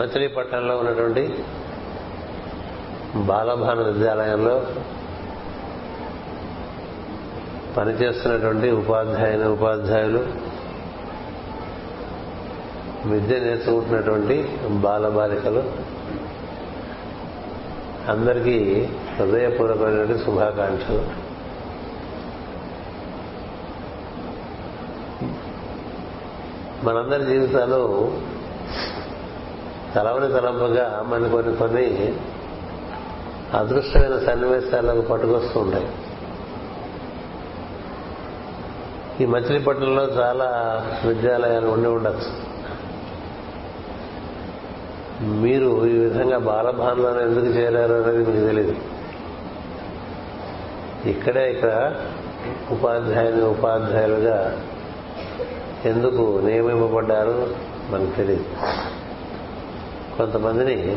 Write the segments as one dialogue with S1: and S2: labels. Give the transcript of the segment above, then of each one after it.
S1: మచిలీపట్నంలో ఉన్నటువంటి బాలభాను విద్యాలయంలో పనిచేస్తున్నటువంటి ఉపాధ్యాయుని ఉపాధ్యాయులు విద్య నేర్చుకుంటున్నటువంటి బాలబాలికలు అందరికీ హృదయపూర్వకమైనటువంటి శుభాకాంక్షలు. మనందరి జీవితాలు తలవని తలంపగా మన కొన్ని కొన్ని అదృష్టమైన సన్నివేశాలకు పట్టుకొస్తూ ఉంటాయి ఈ మచిలీపట్నంలో చాలా విద్యాలయాలు ఉండి ఉండొచ్చు. మీరు ఈ విధంగా బాలభానులను ఎందుకు చేరారు అనేది మీకు తెలియదు ఇక్కడే ఇక్కడ ఉపాధ్యాయుని ఉపాధ్యాయులుగా ఎందుకు నియమింపబడ్డారు? మనకు తెలియదు కొంతమందిని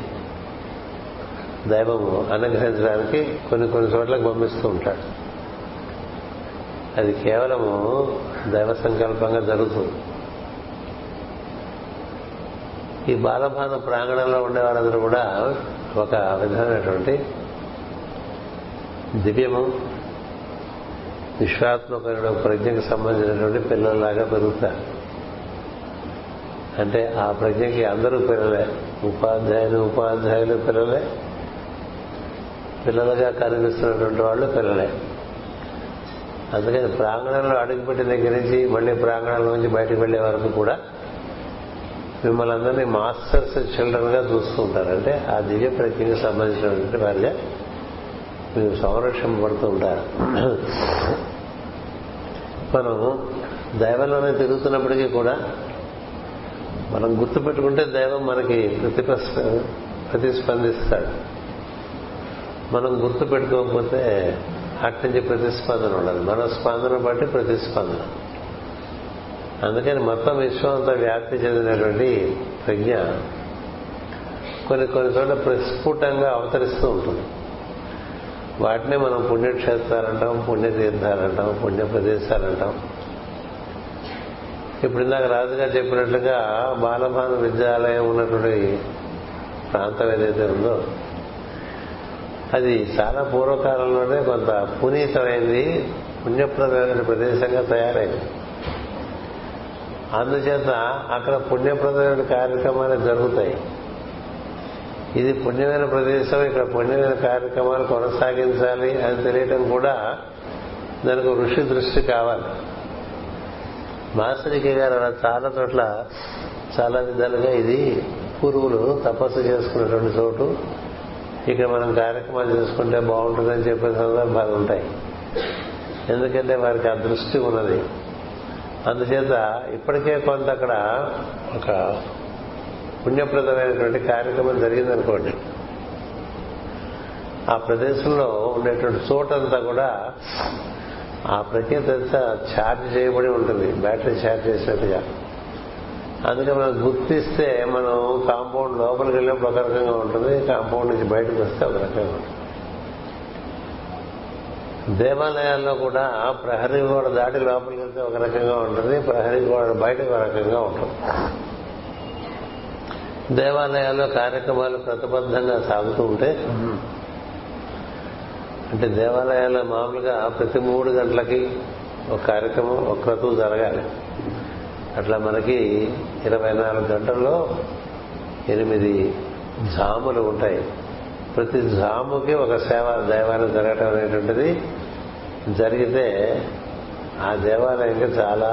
S1: దైవము అనుగ్రహించడానికి కొన్ని కొన్ని చోట్లకు పంపిస్తూ ఉంటాడు అది కేవలము దైవ సంకల్పంగా జరుగుతుంది ఈ బాలభాన ప్రాంగణంలో ఉండేవారందరూ కూడా ఒక విధమైనటువంటి దివ్యము విశ్వాత్మకమైన ప్రజ్ఞకి సంబంధించినటువంటి పిల్లల్లాగా పెరుగుతారు అంటే ఆ ప్రజ్ఞకి అందరూ పిల్లలే. ఉపాధ్యాయులు ఉపాధ్యాయులు పిల్లలే. పిల్లలుగా కనిపిస్తున్నటువంటి వాళ్ళు పిల్లలే. అందుకని ప్రాంగణంలో అడుగుపెట్టిన దగ్గర నుంచి మళ్ళీ ప్రాంగణంలో నుంచి బయటకు వెళ్ళే వరకు కూడా మిమ్మల్ని అందరినీ మాస్టర్స్ చిల్డ్రన్గా చూస్తూ అంటే ఆ దివ్య ప్రజ్ఞకి సంబంధించినటువంటి వారిగా మీరు సంరక్షింపబడుతూ ఉంటారు. మనం దైవంలోనే తిరుగుతున్నప్పటికీ కూడా మనం గుర్తుపెట్టుకుంటే దైవం మనకి ప్రతిపస్ప ప్రతిస్పందిస్తాడు. మనం గుర్తు పెట్టుకోకపోతే అటు నుంచి ప్రతిస్పందన ఉండదు. మన స్పందన బట్టి ప్రతిస్పందన. అందుకని మొత్తం విశ్వం అంతా వ్యాప్తి చెందినటువంటి ప్రజ్ఞ కొన్ని కొన్ని చోట్ల ప్రస్ఫుటంగా అవతరిస్తూ ఉంటుంది. వాటినే మనం పుణ్యక్షేత్రాలంటాం పుణ్యతీర్థాలంటాం పుణ్య ప్రదేశాలంటాం ఇప్పుడు ఇందాక రాజుగారు చెప్పినట్లుగా బాలభాను విద్యాలయం ఉన్నటువంటి ప్రాంతం ఏదైతే ఉందో అది చాలా పూర్వకాలంలోనే కొంత పునీతమైంది పుణ్యప్రదమైన ప్రదేశంగా తయారైంది. అందుచేత అక్కడ పుణ్యప్రదమైన కార్యక్రమాలు జరుగుతాయి. ఇది పుణ్యమైన ప్రదేశం ఇక్కడ పుణ్యమైన కార్యక్రమాలు కొనసాగించాలి అని తెలియటం కూడా దానికి ఋషి దృష్టి కావాలి. మాస్టరికి గారు అలా చాలా చోట్ల చాలా విధాలుగా ఇది పూర్వులు తపస్సు చేసుకున్నటువంటి చోటు. ఇక్కడ మనం కార్యక్రమాలు చేసుకుంటే బాగుంటుందని చెప్పే సందర్భాలు ఉంటాయి. ఎందుకంటే వారికి ఆ దృష్టి ఉన్నది. అందుచేత ఇప్పటికే కొంత అక్కడ ఒక పుణ్యప్రదమైనటువంటి కార్యక్రమం జరిగిందనుకోండి. ఆ ప్రదేశంలో ఉండేటువంటి చోటంతా కూడా ఆ ప్రజ్ఞత ఛార్జ్ చేయబడి ఉంటుంది. బ్యాటరీ ఛార్జ్ చేసినట్టుగా. అందుకే మనం గుర్తిస్తే మనం కాంపౌండ్ లోపలికి వెళ్ళినప్పుడు ఒక రకంగా ఉంటుంది. కాంపౌండ్ నుంచి బయటకు వస్తే ఒక రకంగా ఉంటుంది. దేవాలయాల్లో కూడా ప్రహరీ గోడ దాటి లోపలికి వెళ్తే ఒక రకంగా ఉంటుంది. ప్రహరీ గోడ బయట ఒక రకంగా ఉంటుంది. దేవాలయాల్లో కార్యక్రమాలు ప్రతిబద్ధంగా సాగుతూ ఉంటే అంటే దేవాలయాల్లో మామూలుగా ప్రతి మూడు గంటలకి ఒక కార్యక్రమం ఒక క్రతువు జరగాలి. అట్లా మనకి ఇరవై నాలుగు గంటల్లో ఎనిమిది జాములు ఉంటాయి. ప్రతి జాముకి ఒక సేవ దైవాన్ని జరగటం అనేటువంటిది జరిగితే ఆ దేవాలయంకి చాలా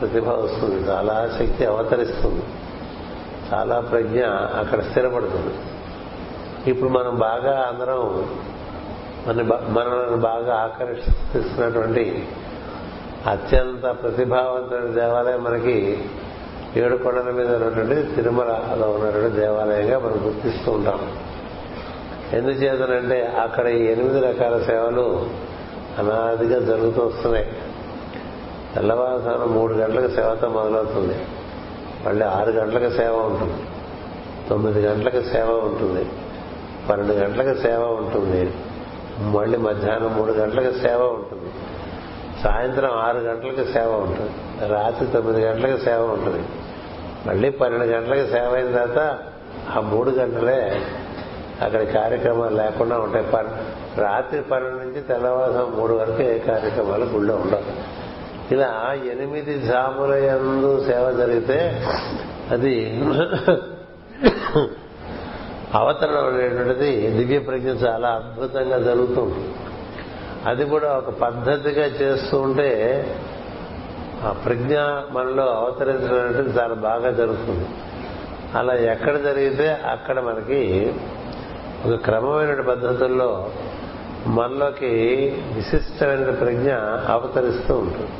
S1: ప్రతిభ వస్తుంది చాలా శక్తి అవతరిస్తుంది. చాలా ప్రజ్ఞ అక్కడ స్థిరపడుతుంది. ఇప్పుడు మనం బాగా అందరం మన మనల్ని బాగా ఆకర్షిస్తున్నటువంటి అత్యంత ప్రతిభావంతమైన దేవాలయం మనకి ఏడు కొండల మీద ఉన్నటువంటి తిరుమలలో ఉన్నటువంటి దేవాలయంగా మనం గుర్తిస్తూ ఉంటాం. ఎందుచేతనంటే అక్కడ ఈ ఎనిమిది రకాల సేవలు అనాదిగా జరుగుతూ వస్తున్నాయి. తెల్లవారుసారం మూడు గంటలకు సేవతో మొదలవుతుంది. మళ్ళీ ఆరు గంటలకు సేవ ఉంటుంది. తొమ్మిది గంటలకు సేవ ఉంటుంది. పన్నెండు గంటలకు సేవ ఉంటుంది. మళ్ళీ మధ్యాహ్నం మూడు గంటలకు సేవ ఉంటుంది. సాయంత్రం ఆరు గంటలకు సేవ ఉంటుంది. రాత్రి తొమ్మిది గంటలకు సేవ ఉంటుంది. మళ్ళీ పన్నెండు గంటలకు సేవ అయిన తర్వాత ఆ మూడు గంటలే అక్కడ కార్యక్రమాలు లేకుండా ఉంటాయి. పన్ రాత్రి పన్నెండు నుంచి తెల్లవారుసం మూడు వరకు ఏ కార్యక్రమాలు గుళ్ళో ఉండవు. ఇలా ఎనిమిది జాముల సేవ జరిగితే అది అవతరణం అనేటువంటిది దివ్య ప్రజ్ఞ చాలా అద్భుతంగా జరుగుతుంది. అది కూడా ఒక పద్ధతిగా చేస్తూ ఉంటే ఆ ప్రజ్ఞ మనలో అవతరించడం అనేది చాలా బాగా జరుగుతుంది. అలా ఎక్కడ జరిగితే అక్కడ మనకి ఒక క్రమమైన పద్ధతుల్లో మనలోకి విశిష్టమైన ప్రజ్ఞ అవతరిస్తూ ఉంటుంది.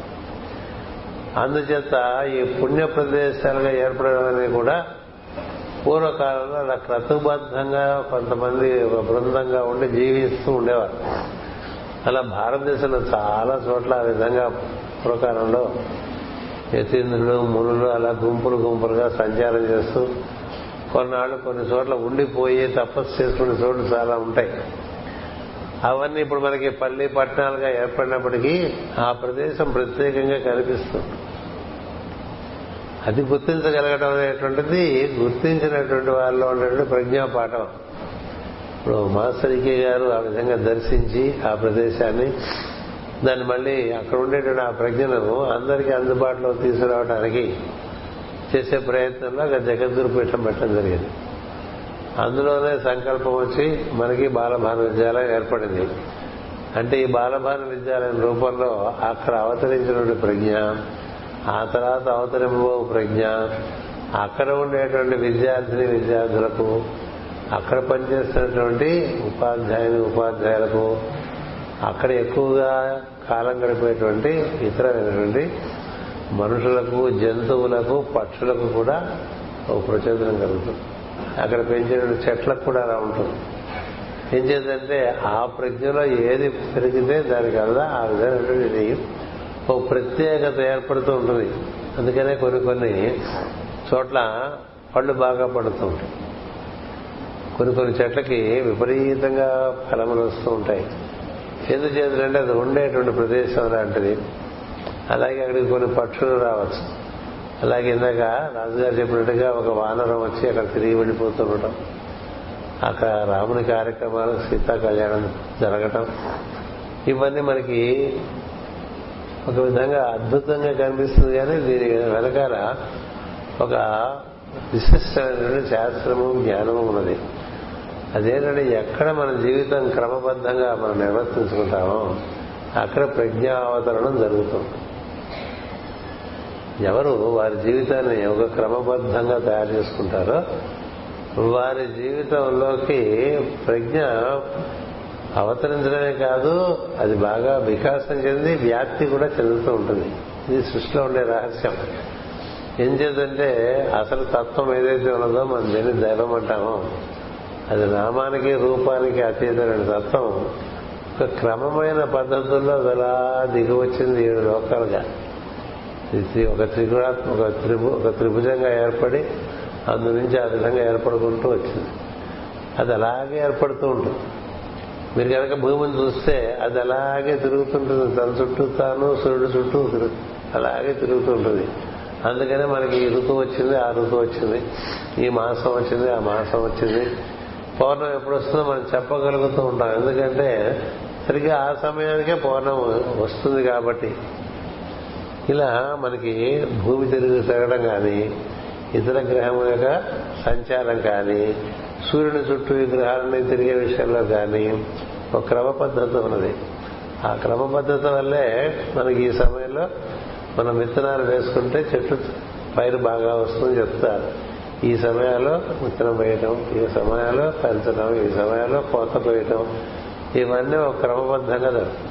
S1: అందుచేత ఈ పుణ్య ప్రదేశాలుగా ఏర్పడడం అనేది కూడా పూర్వకాలంలో అలా క్రతుబద్ధంగా కొంతమంది ఒక బృందంగా ఉండి జీవిస్తూ ఉండేవారు. అలా భారతదేశంలో చాలా చోట్ల ఆ విధంగా పూర్వకాలంలో యతీంద్రులు మునులు అలా గుంపులు గుంపులుగా సంచారం చేస్తూ కొన్నాళ్ళు కొన్ని చోట్ల ఉండిపోయి తపస్సు చేసుకునే చోట్లు చాలా ఉంటాయి. అవన్నీ ఇప్పుడు మనకి పల్లి పట్టణాలుగా ఏర్పడినప్పటికీ ఆ ప్రదేశం ప్రత్యేకంగా కనిపిస్తుంది. అది గుర్తించగలగడం అనేటువంటిది గుర్తించినటువంటి వాళ్ళలో ఉన్నటువంటి ప్రజ్ఞాపాఠం. ఇప్పుడు మాస్టరికి గారు ఆ విధంగా దర్శించి ఆ ప్రదేశాన్ని దాన్ని మళ్ళీ అక్కడ ఉండేటువంటి ఆ ప్రజ్ఞను అందరికీ అందుబాటులో తీసుకురావడానికి చేసే ప్రయత్నంలో అక్కడ జగద్గురు పీఠం పెట్టడం జరిగింది. అందులోనే సంకల్పం వచ్చి మనకి బాలభాన విద్యాలయం ఏర్పడింది. అంటే ఈ బాలభాన విద్యాలయం రూపంలో అక్కడ అవతరించినటువంటి ప్రజ్ఞ ఆ తర్వాత అవతరింపో ప్రజ్ఞ. అక్కడ ఉండేటువంటి విద్యార్థిని విద్యార్థులకు అక్కడ పనిచేస్తున్నటువంటి ఉపాధ్యాయుని ఉపాధ్యాయులకు అక్కడ ఎక్కువగా కాలం గడిపేటువంటి ఇతరమైనటువంటి మనుషులకు జంతువులకు పక్షులకు కూడా ఒక ప్రచోదనం కలుగుతుంది. అక్కడ పెంచిన చెట్లకు కూడా అలా ఉంటుంది. ఏం చేద్దంటే ఆ ప్రజ్ఞలో ఏది పెరిగితే దానికల్లా ఆ విధమైనటువంటి ఓ ప్రత్యేకత ఏర్పడుతూ ఉంటుంది. అందుకనే కొన్ని కొన్ని చోట్ల పళ్ళు బాగా పడుతూ ఉంటాయి. కొన్ని కొన్ని చెట్లకి విపరీతంగా ఫలములు వస్తూ ఉంటాయి. ఎందుచేతంటే అది ఉండేటువంటి ప్రదేశం లాంటిది. అలాగే అక్కడికి కొన్ని పక్షులు రావచ్చు. అలాగే ఇందాక రాజుగారు చెప్పినట్టుగా ఒక వానరం వచ్చి అక్కడ తిరిగి వెళ్ళిపోతుండటం అక్కడ రాముని కార్యక్రమాలు సీతా కళ్యాణం జరగటం. ఇవన్నీ మనకి ఒక విధంగా అద్భుతంగా కనిపిస్తుంది కానీ దీని వెనకాల ఒక విశిష్టమైనటువంటి శాస్త్రము జ్ఞానము ఉన్నది. అదేంటంటే ఎక్కడ మన జీవితం క్రమబద్ధంగా మనం నిర్వర్తించుకుంటామో అక్కడ ప్రజ్ఞావతరణం జరుగుతుంది. ఎవరు వారి జీవితాన్ని ఒక క్రమబద్ధంగా తయారు చేసుకుంటారో వారి జీవితంలోకి ప్రజ్ఞ అవతరించడమే కాదు అది బాగా వికాసం చెంది వ్యాప్తి కూడా చెందుతూ ఉంటుంది. ఇది సృష్టిలో ఉండే రహస్యం. ఏం చేద్దంటే అసలు తత్వం ఏదైతే ఉన్నదో మనం దేని దైవం అంటామో అది నామానికి రూపానికి అతీతమైన తత్వం. ఒక క్రమమైన పద్ధతుల్లో అలా దిగివచ్చింది ఏడు లోకాలుగా. ఒక త్రిగుణాత్మ ఒక త్రిభు ఒక త్రిభుజంగా ఏర్పడి అందు నుంచి ఆ విధంగా ఏర్పడుకుంటూ వచ్చింది. అది అలాగే ఏర్పడుతూ ఉంటుంది. మీరు కనుక భూమిని చూస్తే అది అలాగే తిరుగుతుంటుంది. తన చుట్టూ తాను సూర్యుడు చుట్టూ అలాగే తిరుగుతుంటుంది. అందుకనే మనకి ఈ ఋతువు వచ్చింది ఆ ఋతువు వచ్చింది. ఈ మాసం వచ్చింది ఆ మాసం వచ్చింది. పౌర్ణం ఎప్పుడు వస్తుందో మనం చెప్పగలుగుతూ ఉంటాం. ఎందుకంటే సరిగ్గా ఆ సమయానికే పౌర్ణం వస్తుంది కాబట్టి. ఇలా మనకి భూమి తిరిగి తిరగడం కానీ ఇతర గ్రహం యొక్క సంచారం కానీ సూర్యుని చుట్టూ ఈ గ్రహాలని తిరిగే విషయంలో కానీ ఒక క్రమ పద్ధతి ఉన్నది. ఆ క్రమ పద్ధతి వల్లే మనకి ఈ సమయంలో మనం విత్తనాలు వేసుకుంటే చెట్టు పైరు బాగా వస్తుందని చెప్తారు. ఈ సమయాల్లో విత్తనం వేయటం ఈ సమయాల్లో పెంచడం ఈ సమయాల్లో కోత పోయటం ఇవన్నీ ఒక క్రమబద్ధంగా జరుగుతుంది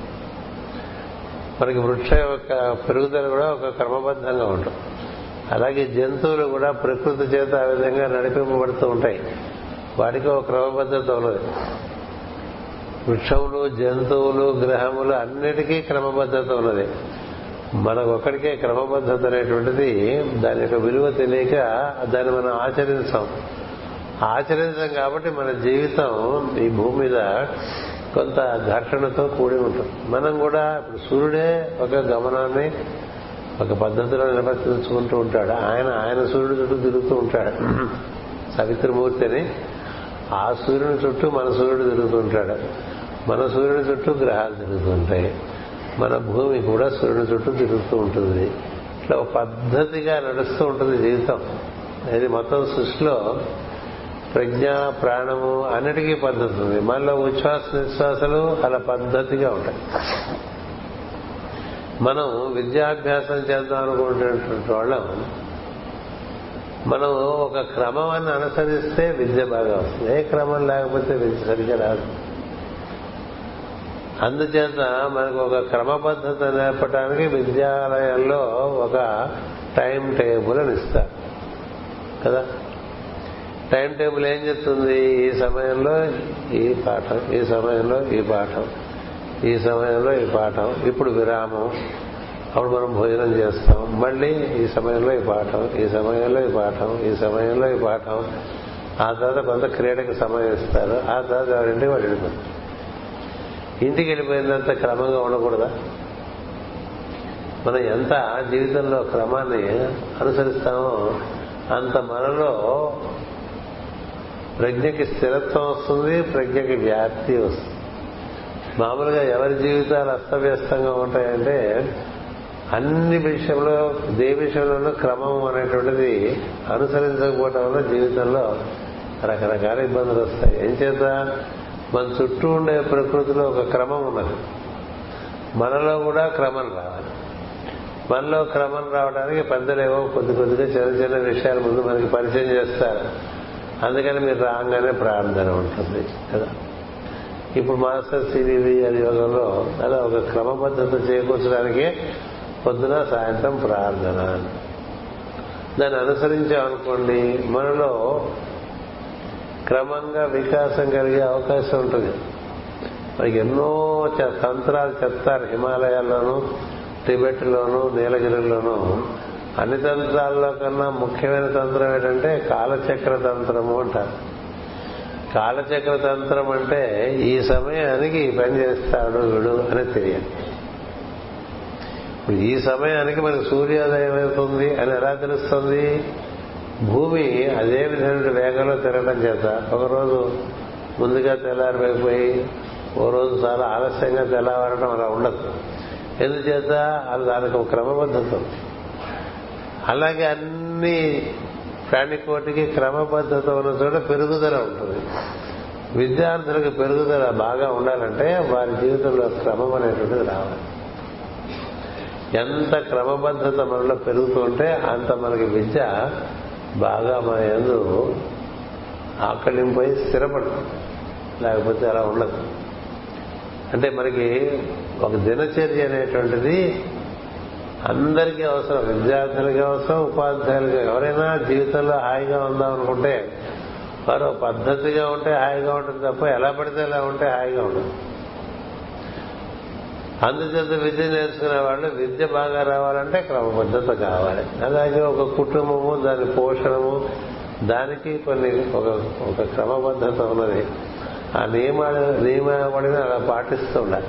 S1: మనకి వృక్ష యొక్క పెరుగుదల కూడా ఒక క్రమబద్ధంగా ఉంటుంది. అలాగే జంతువులు కూడా ప్రకృతి చేత ఆ విధంగా నడిపింపబడుతూ ఉంటాయి. వాటికి ఒక క్రమబద్ధత ఉన్నది వృక్షములు జంతువులు గ్రహములు అన్నిటికీ క్రమబద్ధత ఉన్నది. మనకు ఒకటికే క్రమబద్ధత అనేటువంటిది దాని యొక్క విలువ తెలియక దాన్ని మనం ఆచరించాం. ఆచరించాం కాబట్టి మన జీవితం ఈ భూమి మీద కొంత ఘర్షణతో కూడి ఉంటుంది. మనం కూడా ఇప్పుడు సూర్యుడే ఒక గమనాన్ని ఒక పద్ధతిలో నిర్వర్తించుకుంటూ ఉంటాడు. ఆయన ఆయన సూర్యుడు చుట్టూ తిరుగుతూ ఉంటాడు. సవిత్రమూర్తి అని ఆ సూర్యుని చుట్టూ మన సూర్యుడు తిరుగుతుంటాడు. మన సూర్యుని చుట్టూ గ్రహాలు తిరుగుతుంటాయి. మన భూమి కూడా సూర్యుని చుట్టూ తిరుగుతూ ఉంటుంది. ఇట్లా ఒక పద్ధతిగా నడుస్తూ ఉంటుంది జీవితం. ఇది మొత్తం సృష్టిలో ప్రజ్ఞ ప్రాణము అన్నిటికీ పద్ధతి ఉంది. మనలో ఉచ్ఛ్వాస నిశ్వాసాలు అలా పద్ధతిగా ఉంటాయి. మనం విద్యాభ్యాసం చేద్దాం అనుకుంటున్నటువంటి వాళ్ళం మనం ఒక క్రమాన్ని అనుసరిస్తే విద్య బాగా వస్తుంది. ఏ క్రమం లేకపోతే విద్య సరిగ్గా రాదు. అందుచేత మనకు ఒక క్రమ పద్ధతి నేర్పడానికి విద్యాలయంలో ఒక టైం టేబుల్ అని ఇస్తారు. కదా? టైం టేబుల్ ఏం చెప్తుంది? ఈ సమయంలో ఈ పాఠం ఈ సమయంలో ఈ పాఠం ఈ సమయంలో ఈ పాఠం ఇప్పుడు విరామం. అప్పుడు మనం భోజనం చేస్తాం. మళ్ళీ ఈ సమయంలో ఈ పాఠం ఈ సమయంలో ఈ పాఠం ఈ సమయంలో ఈ పాఠం. ఆ తర్వాత కొంత క్రీడకి సమయం ఇస్తారు. ఆ తర్వాత ఎవరింటికి వాళ్ళు వెళ్ళిపోతారు ఇంటికి వెళ్ళిపోయినంత క్రమంగా ఉండకూడదా? మనం ఎంత జీవితంలో క్రమాన్ని అనుసరిస్తామో అంత మనలో ప్రజ్ఞకి స్థిరత్వం వస్తుంది ప్రజ్ఞకి వ్యాప్తి వస్తుంది. మామూలుగా ఎవరి జీవితాలు అస్తవ్యస్తంగా ఉంటాయంటే అన్ని విషయంలో దే విషయంలోనూ క్రమం అనేటువంటిది అనుసరించకపోవటం వల్ల జీవితంలో రకరకాల ఇబ్బందులు వస్తాయి. ఏం చేత మన చుట్టూ ఉండే ప్రకృతిలో ఒక క్రమం ఉన్నది. మనలో కూడా క్రమం రావాలి. మనలో క్రమం రావడానికి పెద్దలేవో కొద్ది కొద్దిగా చిన్న చిన్న విషయాల ముందు మనకి పరిచయం చేస్తారు. అందుకని మీరు రాగానే ప్రార్థన ఉంటుంది. కదా? ఇప్పుడు మాస్టర్ సిరివి యోగంలో అలా ఒక క్రమబద్ధత చేకూర్చడానికి పొద్దున సాయంత్రం ప్రార్థన. దాన్ని అనుసరించామనుకోండి మనలో క్రమంగా వికాసం కలిగే అవకాశం ఉంటుంది. మనకి ఎన్నో తంత్రాలు చెప్తారు హిమాలయాల్లోనూ టిబెట్లోనూ నీలగిరిలోనూ. అన్ని తంత్రాల్లో కన్నా ముఖ్యమైన తంత్రం ఏంటంటే కాలచక్ర తంత్రము అంటారు. కాలచక్ర తంత్రం అంటే ఈ సమయానికి ఈ పని చేస్తాడు వీడు అని తెలియదు ఇప్పుడు ఈ సమయానికి మనకి సూర్యోదయం అవుతుంది అని ఎలా తెలుస్తుంది? భూమి అదే విధమైన వేగంలో తిరగడం చేత ఒకరోజు ముందుగా తెల్లారిపోయి ఓ రోజు చాలా ఆలస్యంగా తెల్లవారడం అలా ఉండదు. ఎందుచేత? అది దానికి ఒక క్రమబద్ధత అలాగే అన్ని ప్రాణికోటికి క్రమబద్ధత ఉన్న చోట పెరుగుదల ఉంటుంది. విద్యార్థులకు పెరుగుదల బాగా ఉండాలంటే వారి జీవితంలో క్రమం అనేటువంటిది రావాలి. ఎంత క్రమబద్ధత మనలో పెరుగుతుంటే అంత మనకి విద్య బాగా మన ఎందు ఆకలింపై స్థిరపడుతుంది. లేకపోతే అలా ఉండదు. అంటే మనకి ఒక దినచర్య అనేటువంటిది అందరికీ అవసరం. విద్యార్థులకి అవసరం ఉపాధ్యాయులకి ఎవరైనా జీవితంలో హాయిగా ఉందాం అనుకుంటే వారు పద్ధతిగా ఉంటే హాయిగా ఉంటుంది తప్ప ఎలా పడితే ఎలా ఉంటే హాయిగా ఉండదు. అందుచేత విద్య నేర్చుకునే వాళ్ళు విద్య బాగా రావాలంటే క్రమబద్ధత కావాలి. అలాగే ఒక కుటుంబము దాని పోషణము దానికి కొన్ని ఒక ఒక క్రమబద్ధత ఉన్నది. ఆ నియమాలు నియమావళిని అలా పాటిస్తూ ఉండాలి.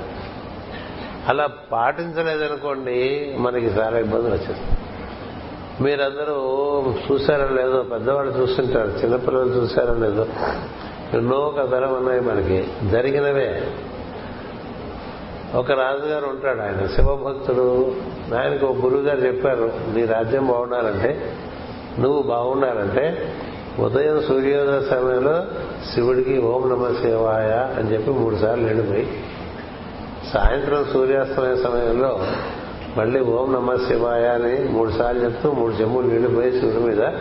S1: అలా పాటించలేదనుకోండి మనకి చాలా ఇబ్బందులు వచ్చేస్తాయి. మీరందరూ చూశారో లేదో పెద్దవాళ్ళు చూస్తుంటారు చిన్నపిల్లలు చూశారో లేదో ఎన్నో కథలు ఉన్నాయి మనకి. జరిగినవే. ఒక రాజుగారు ఉంటాడు ఆయన శివభక్తుడు. ఆయనకు ఒక గురువు గారు చెప్పారు నీ రాజ్యం బాగుండాలంటే నువ్వు బాగుండాలంటే ఉదయం సూర్యోదయ సమయంలో శివుడికి ఓం నమ శివాయ అని చెప్పి మూడు సార్లు ఎండిపోయి సాయంత్రం సూర్యాస్తమయ సమయంలో మళ్ళీ ఓం నమ శివాయ అని మూడు సార్లు చెప్తూ మూడు చెమ్ములు నిండిపోయి శివుడి మీద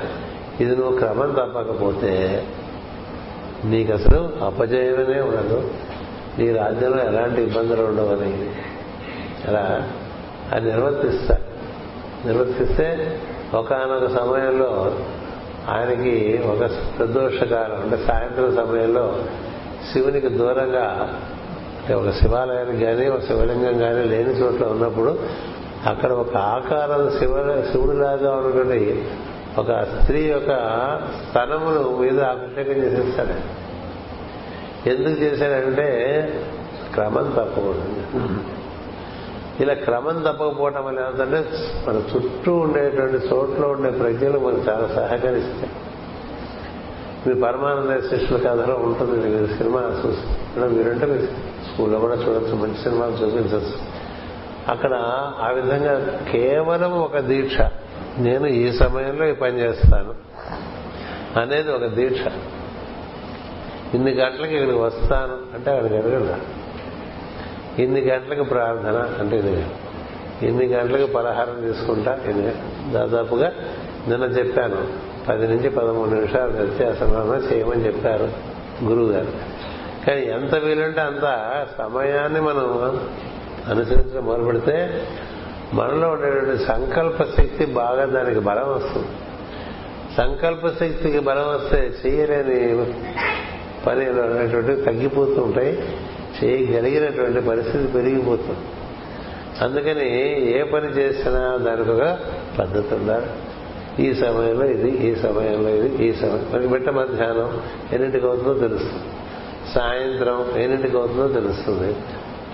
S1: ఇది నువ్వు క్రమం తప్పకపోతే నీకు అసలు అపజయమనే ఉండదు. నీ రాజ్యంలో ఎలాంటి ఇబ్బందులు ఉండవని అలా అది నిర్వర్తిస్తా. నిర్వర్తిస్తే ఒకనొక సమయంలో ఆయనకి ఒక ప్రదోషకాలం అంటే సాయంత్రం సమయంలో శివునికి దూరంగా అంటే ఒక శివాలయానికి కానీ ఒక శివలింగం కానీ లేని చోట్ల ఉన్నప్పుడు అక్కడ ఒక ఆకారం శివ శివుడిలాగా ఉన్నటువంటి ఒక స్త్రీ యొక్క స్థనమును మీద అభిషేకం చేసేస్తాడు. ఎందుకు చేశాడంటే క్రమం తప్పకూడదు. ఇలా క్రమం తప్పకపోవటం వల్ల ఏమంటే మన చుట్టూ ఉండేటువంటి చోట్ల ఉండే ప్రజలు మనకు చాలా సహకరిస్తాయి. మీ పరమానంద శిష్యుల కథలో ఉంటుంది మీరు సినిమా చూసి మీరంటే మీరు స్కూల్లో కూడా చూడొచ్చు మంచి సినిమాలు చూపించవచ్చు అక్కడ ఆ విధంగా కేవలం ఒక దీక్ష. నేను ఈ సమయంలో ఈ పని చేస్తాను. అనేది ఒక దీక్ష. ఇన్ని గంటలకు ఇక్కడికి వస్తాను అంటే అక్కడికి ఎరగదా? ఇన్ని గంటలకు ప్రార్థన అంటే ఇది. ఇన్ని గంటలకు పలహారం తీసుకుంటా ఇది. దాదాపుగా నిన్న చెప్పాను పది నుంచి పదమూడు నిమిషాలు వ్యత్యాసంగా చేయమని చెప్పారు గురువు గారు కానీ ఎంత వీలుంటే అంత సమయాన్ని మనం అనుసరించడం మొదలుపెడితే మనలో ఉండేటువంటి సంకల్ప శక్తి బాగా దానికి బలం వస్తుంది. సంకల్ప శక్తికి బలం వస్తే చేయలేని పని అనేటువంటివి తగ్గిపోతూ ఉంటాయి. చేయగలిగినటువంటి పరిస్థితి పెరిగిపోతుంది. అందుకని ఏ పని చేసినా దానికి ఒక పద్ధతి ఉండాలి. ఈ సమయంలో ఇది ఈ సమయంలో ఇది ఈ సమయం. మనకి బిట్ట మధ్యాహ్నం ఎన్నింటికి అవుతుందో తెలుస్తుంది. సాయంత్రం ఎన్నింటికి అవుతుందో తెలుస్తుంది.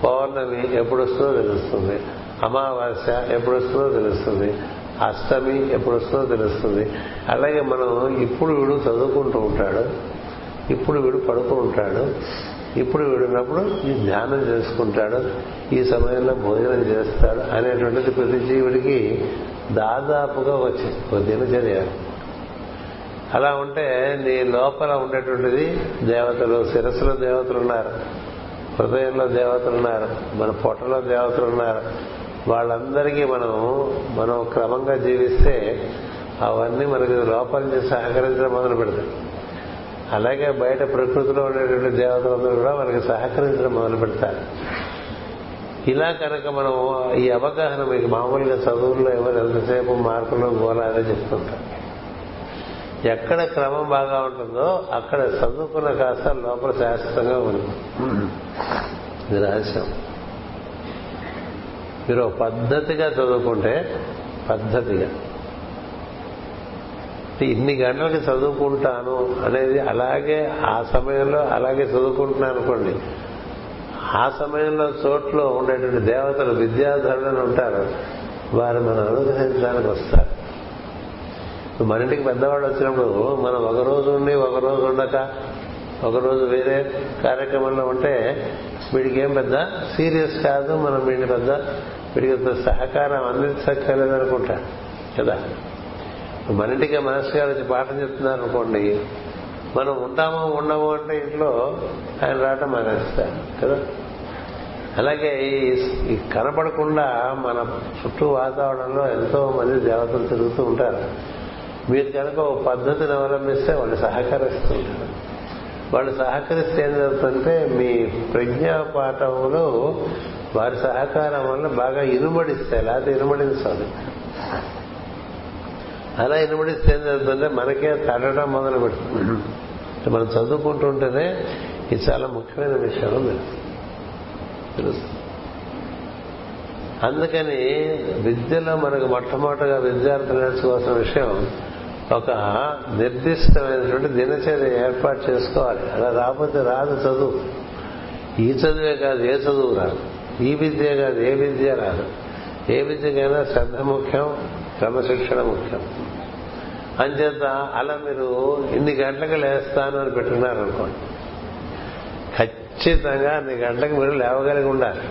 S1: పౌర్ణమి ఎప్పుడు వస్తుందో తెలుస్తుంది. అమావాస్య ఎప్పుడు వస్తుందో తెలుస్తుంది. అష్టమి ఎప్పుడు వస్తుందో తెలుస్తుంది. అలాగే మనం ఇప్పుడు వీడు చదువుకుంటూ ఉంటాడు. ఇప్పుడు వీడు పడుకుని ఉంటాడు. ఇప్పుడు వీడున్నప్పుడు ఈ ధ్యానం చేసుకుంటాడు. ఈ సమయంలో భోజనం చేస్తాడు అనేటువంటిది ప్రతి జీవుడికి దాదాపుగా వచ్చింది ఒక దినచర్య. అలా ఉంటే నీ లోపల ఉండేటువంటిది దేవతలు శిరస్సులో దేవతలు ఉన్నారు. హృదయంలో దేవతలు ఉన్నారు. మన పొట్టలో దేవతలు ఉన్నారు. వాళ్ళందరికీ మనం మనం క్రమంగా జీవిస్తే అవన్నీ మనకి లోపల నుంచి సహకరించడం మొదలు పెడతాయి అలాగే బయట ప్రకృతిలో ఉండేటువంటి దేవతలందరూ కూడా మనకి సహకరించడం మొదలు పెడతారు. ఇలా కనుక మనం ఈ అవగాహన మీకు మామూలుగా చదువుల్లో ఎవరు ఎంతసేపు మార్కులు గోలాలని చెప్తుంటారు. ఎక్కడ క్రమం బాగా ఉంటుందో అక్కడ చదువుకున్న కాస్త లోపల శాశ్వతంగా ఉంది. ఇది రహస్యం. మీరు పద్ధతిగా చదువుకుంటే పద్ధతిగా ఇన్ని గంటలకి చదువుకుంటాను అనేది అలాగే ఆ సమయంలో అలాగే చదువుకుంటున్నాను అనుకోండి. ఆ సమయంలో చోట్లో ఉండేటువంటి దేవతలు విద్యాధరులను ఉంటారు. వారు మనం అనుగ్రహించడానికి వస్తారు. మన ఇంటికి పెద్దవాళ్ళు వచ్చినప్పుడు మనం ఒక రోజు ఉండి ఒక రోజు ఉండక ఒక రోజు వేరే కార్యక్రమంలో ఉంటే వీడికి ఏం పెద్ద సీరియస్ కాదు మనం వీడిని పెద్ద వీడికి సహకారం అందించక్కర్లేదనుకుంటా. కదా? మన మనస్సు మనసు గారు వచ్చి పాఠం చెప్తున్నారు అనుకోండి. మనం ఉంటామో ఉండమో అంటే ఇంట్లో ఆయన రావటం మానేస్తారు కదా? అలాగే ఈ కనపడకుండా మన చుట్టూ వాతావరణంలో ఎంతో మంది దేవతలు తిరుగుతూ ఉంటారు. మీరు కనుక ఒక పద్ధతిని అవలంబిస్తే వాళ్ళు సహకరిస్తుంటారు వాళ్ళు సహకరిస్తే ఏం జరుగుతుందంటే మీ ప్రజ్ఞా పాఠములు వారి సహకారం వల్ల బాగా ఇనుమడిస్తాయి లేకపోతే ఇనుమడించాలి అలా ఇనుమడిస్తే ఏం జరుగుతుందంటే మనకే తడడం మొదలు పెడుతుంది మనం చదువుకుంటుంటేనే ఇది చాలా ముఖ్యమైన విషయం తెలుస్తుంది. అందుకని విద్యలో మనకు మొట్టమొదటిగా విద్యార్థులు నేర్చుకోవాల్సిన విషయం ఒక నిర్దిష్టమైనటువంటి దినచర్య ఏర్పాటు చేసుకోవాలి. అలా రాకపోతే రాదు చదువు. ఈ చదువే కాదు ఏ చదువు రాదు. ఈ విద్య కాదు ఏ విద్య రాదు. ఏ విద్యకైనా శ్రద్ధ ముఖ్యం. క్రమశిక్షణ ముఖ్యం. అంచేత అలా మీరు ఇన్ని గంటలకు లేస్తాను అని పెట్టుకున్నారనుకోండి ఖచ్చితంగా అన్ని గంటలకు మీరు లేవగలిగి ఉండాలి.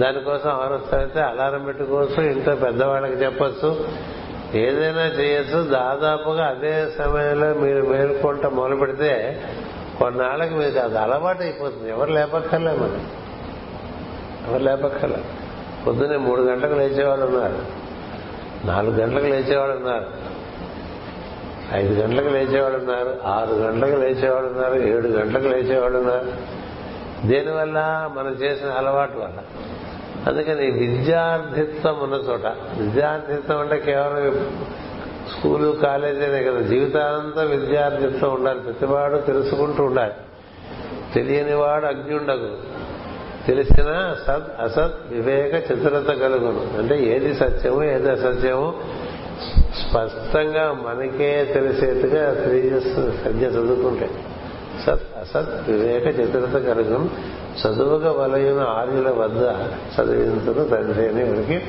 S1: దానికోసం అవరొస్తే అలారం పెట్టుకోవచ్చు ఇంట్లో పెద్దవాళ్ళకి చెప్పచ్చు ఏదైనా చేయొచ్చు. దాదాపుగా అదే సమయంలో మీరు మేల్కొంట మొదలు పెడితే కొన్నాళ్ళకి మీకు అది అలవాటు అయిపోతుంది ఎవరు లేపక్కర్లే మరి. ఎవరు లేపక్కర్లేదు. పొద్దున్నే మూడు గంటలకు లేచేవాళ్ళు ఉన్నారు. నాలుగు గంటలకు లేచేవాళ్ళు ఉన్నారు. ఐదు గంటలకు లేచేవాళ్ళు ఉన్నారు. ఆరు గంటలకు లేచేవాళ్ళు ఉన్నారు. ఏడు గంటలకు లేచేవాళ్ళు ఉన్నారు. దేనివల్ల? మనం చేసిన అలవాటు వల్ల. అందుకని విద్యార్థిత్వం ఉన్న చోట విద్యార్థిత్వం అంటే కేవలం స్కూలు కాలేజీనే కదా. జీవితాంతా విద్యార్థిత్వం ఉండాలి. ప్రతివాడు తెలుసుకుంటూ ఉండాలి. తెలియనివాడు అగ్నిండగు తెలిసిన సద్ అసత్ వివేక చతురత కలుగును. అంటే ఏది సత్యము ఏది అసత్యము స్పష్టంగా మనకే తెలిసేట్టుగా తెలియజేస్తుంది సద్య చదువుకుంటే. సత్ అసత్ వివేక చతురత కలుగును. చదువుగా వలయున ఆర్యుల వద్ద చదివింతును తండ్రి అని మనకి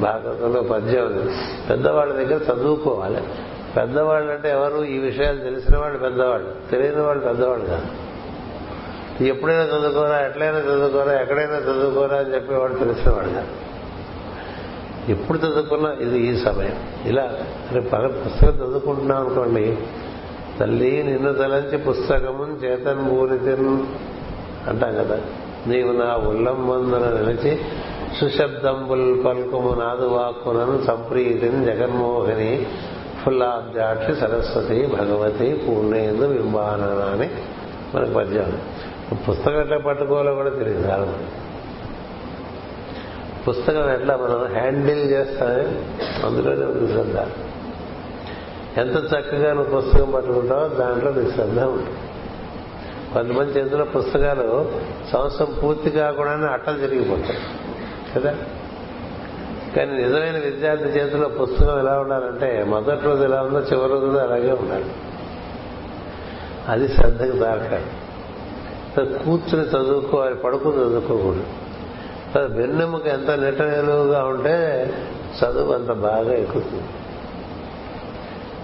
S1: భాగవతంలో పద్యం ఉంది. పెద్దవాళ్ళ దగ్గర చదువుకోవాలి. పెద్దవాళ్ళు అంటే ఎవరు ఈ విషయాలు తెలిసిన వాళ్ళు పెద్దవాళ్ళు? తెలియని వాళ్ళు పెద్దవాళ్ళు కాదు. ఎప్పుడైనా చదువుకోరా ఎట్లయినా చదువుకోరా ఎక్కడైనా చదువుకోరా అని చెప్పేవాడు తెలిసినవాడు కాదు. ఎప్పుడు చదువుకున్నా ఇది ఈ సమయం. ఇలా రేపు పగ పుస్తకం చదువుకుంటున్నాం అనుకోండి తల్లి నిన్ను తలంచి పుస్తకము చేతన్ భూనితిన్ అంటాం కదా. నీవు నా ఉల్లం మందున నిలిచి సుశబ్దంబుల్ పల్కుము నాదు వాక్కునను సంప్రీతిని జగన్మోహిని ఫుల్లాబ్జాక్షి సరస్వతి భగవతి పూర్ణేందు బింబాన అని మనకు పద్యం పుస్తకం ఎట్లా పట్టుకోవాలో కూడా తెలియదు చాలా పుస్తకం ఎట్లా మనం హ్యాండిల్ చేస్తామే అందులోనే ఉంది శ్రద్ధ ఎంత చక్కగా నువ్వు పుస్తకం పట్టుకుంటావో దాంట్లో నీకు శ్రద్ధ ఉంటుంది. కొంతమంది చేతిలో పుస్తకాలు సంవత్సరం పూర్తి కాకుండానే అట్టలు జరిగిపోతాయి కదా? కానీ నిజమైన విద్యార్థి చేతిలో పుస్తకం ఎలా ఉండాలంటే మొదటి రోజు ఎలా ఉందో చివరి రోజు అలాగే ఉండాలి. అది శ్రద్ధకు దారకాలి కూర్చుని చదువుకోవాలి పడుకుని చదువుకోకూడదు. వెన్నెముక ఎంత నిట నిలువుగా ఉంటే చదువు అంత బాగా ఎక్కుతుంది.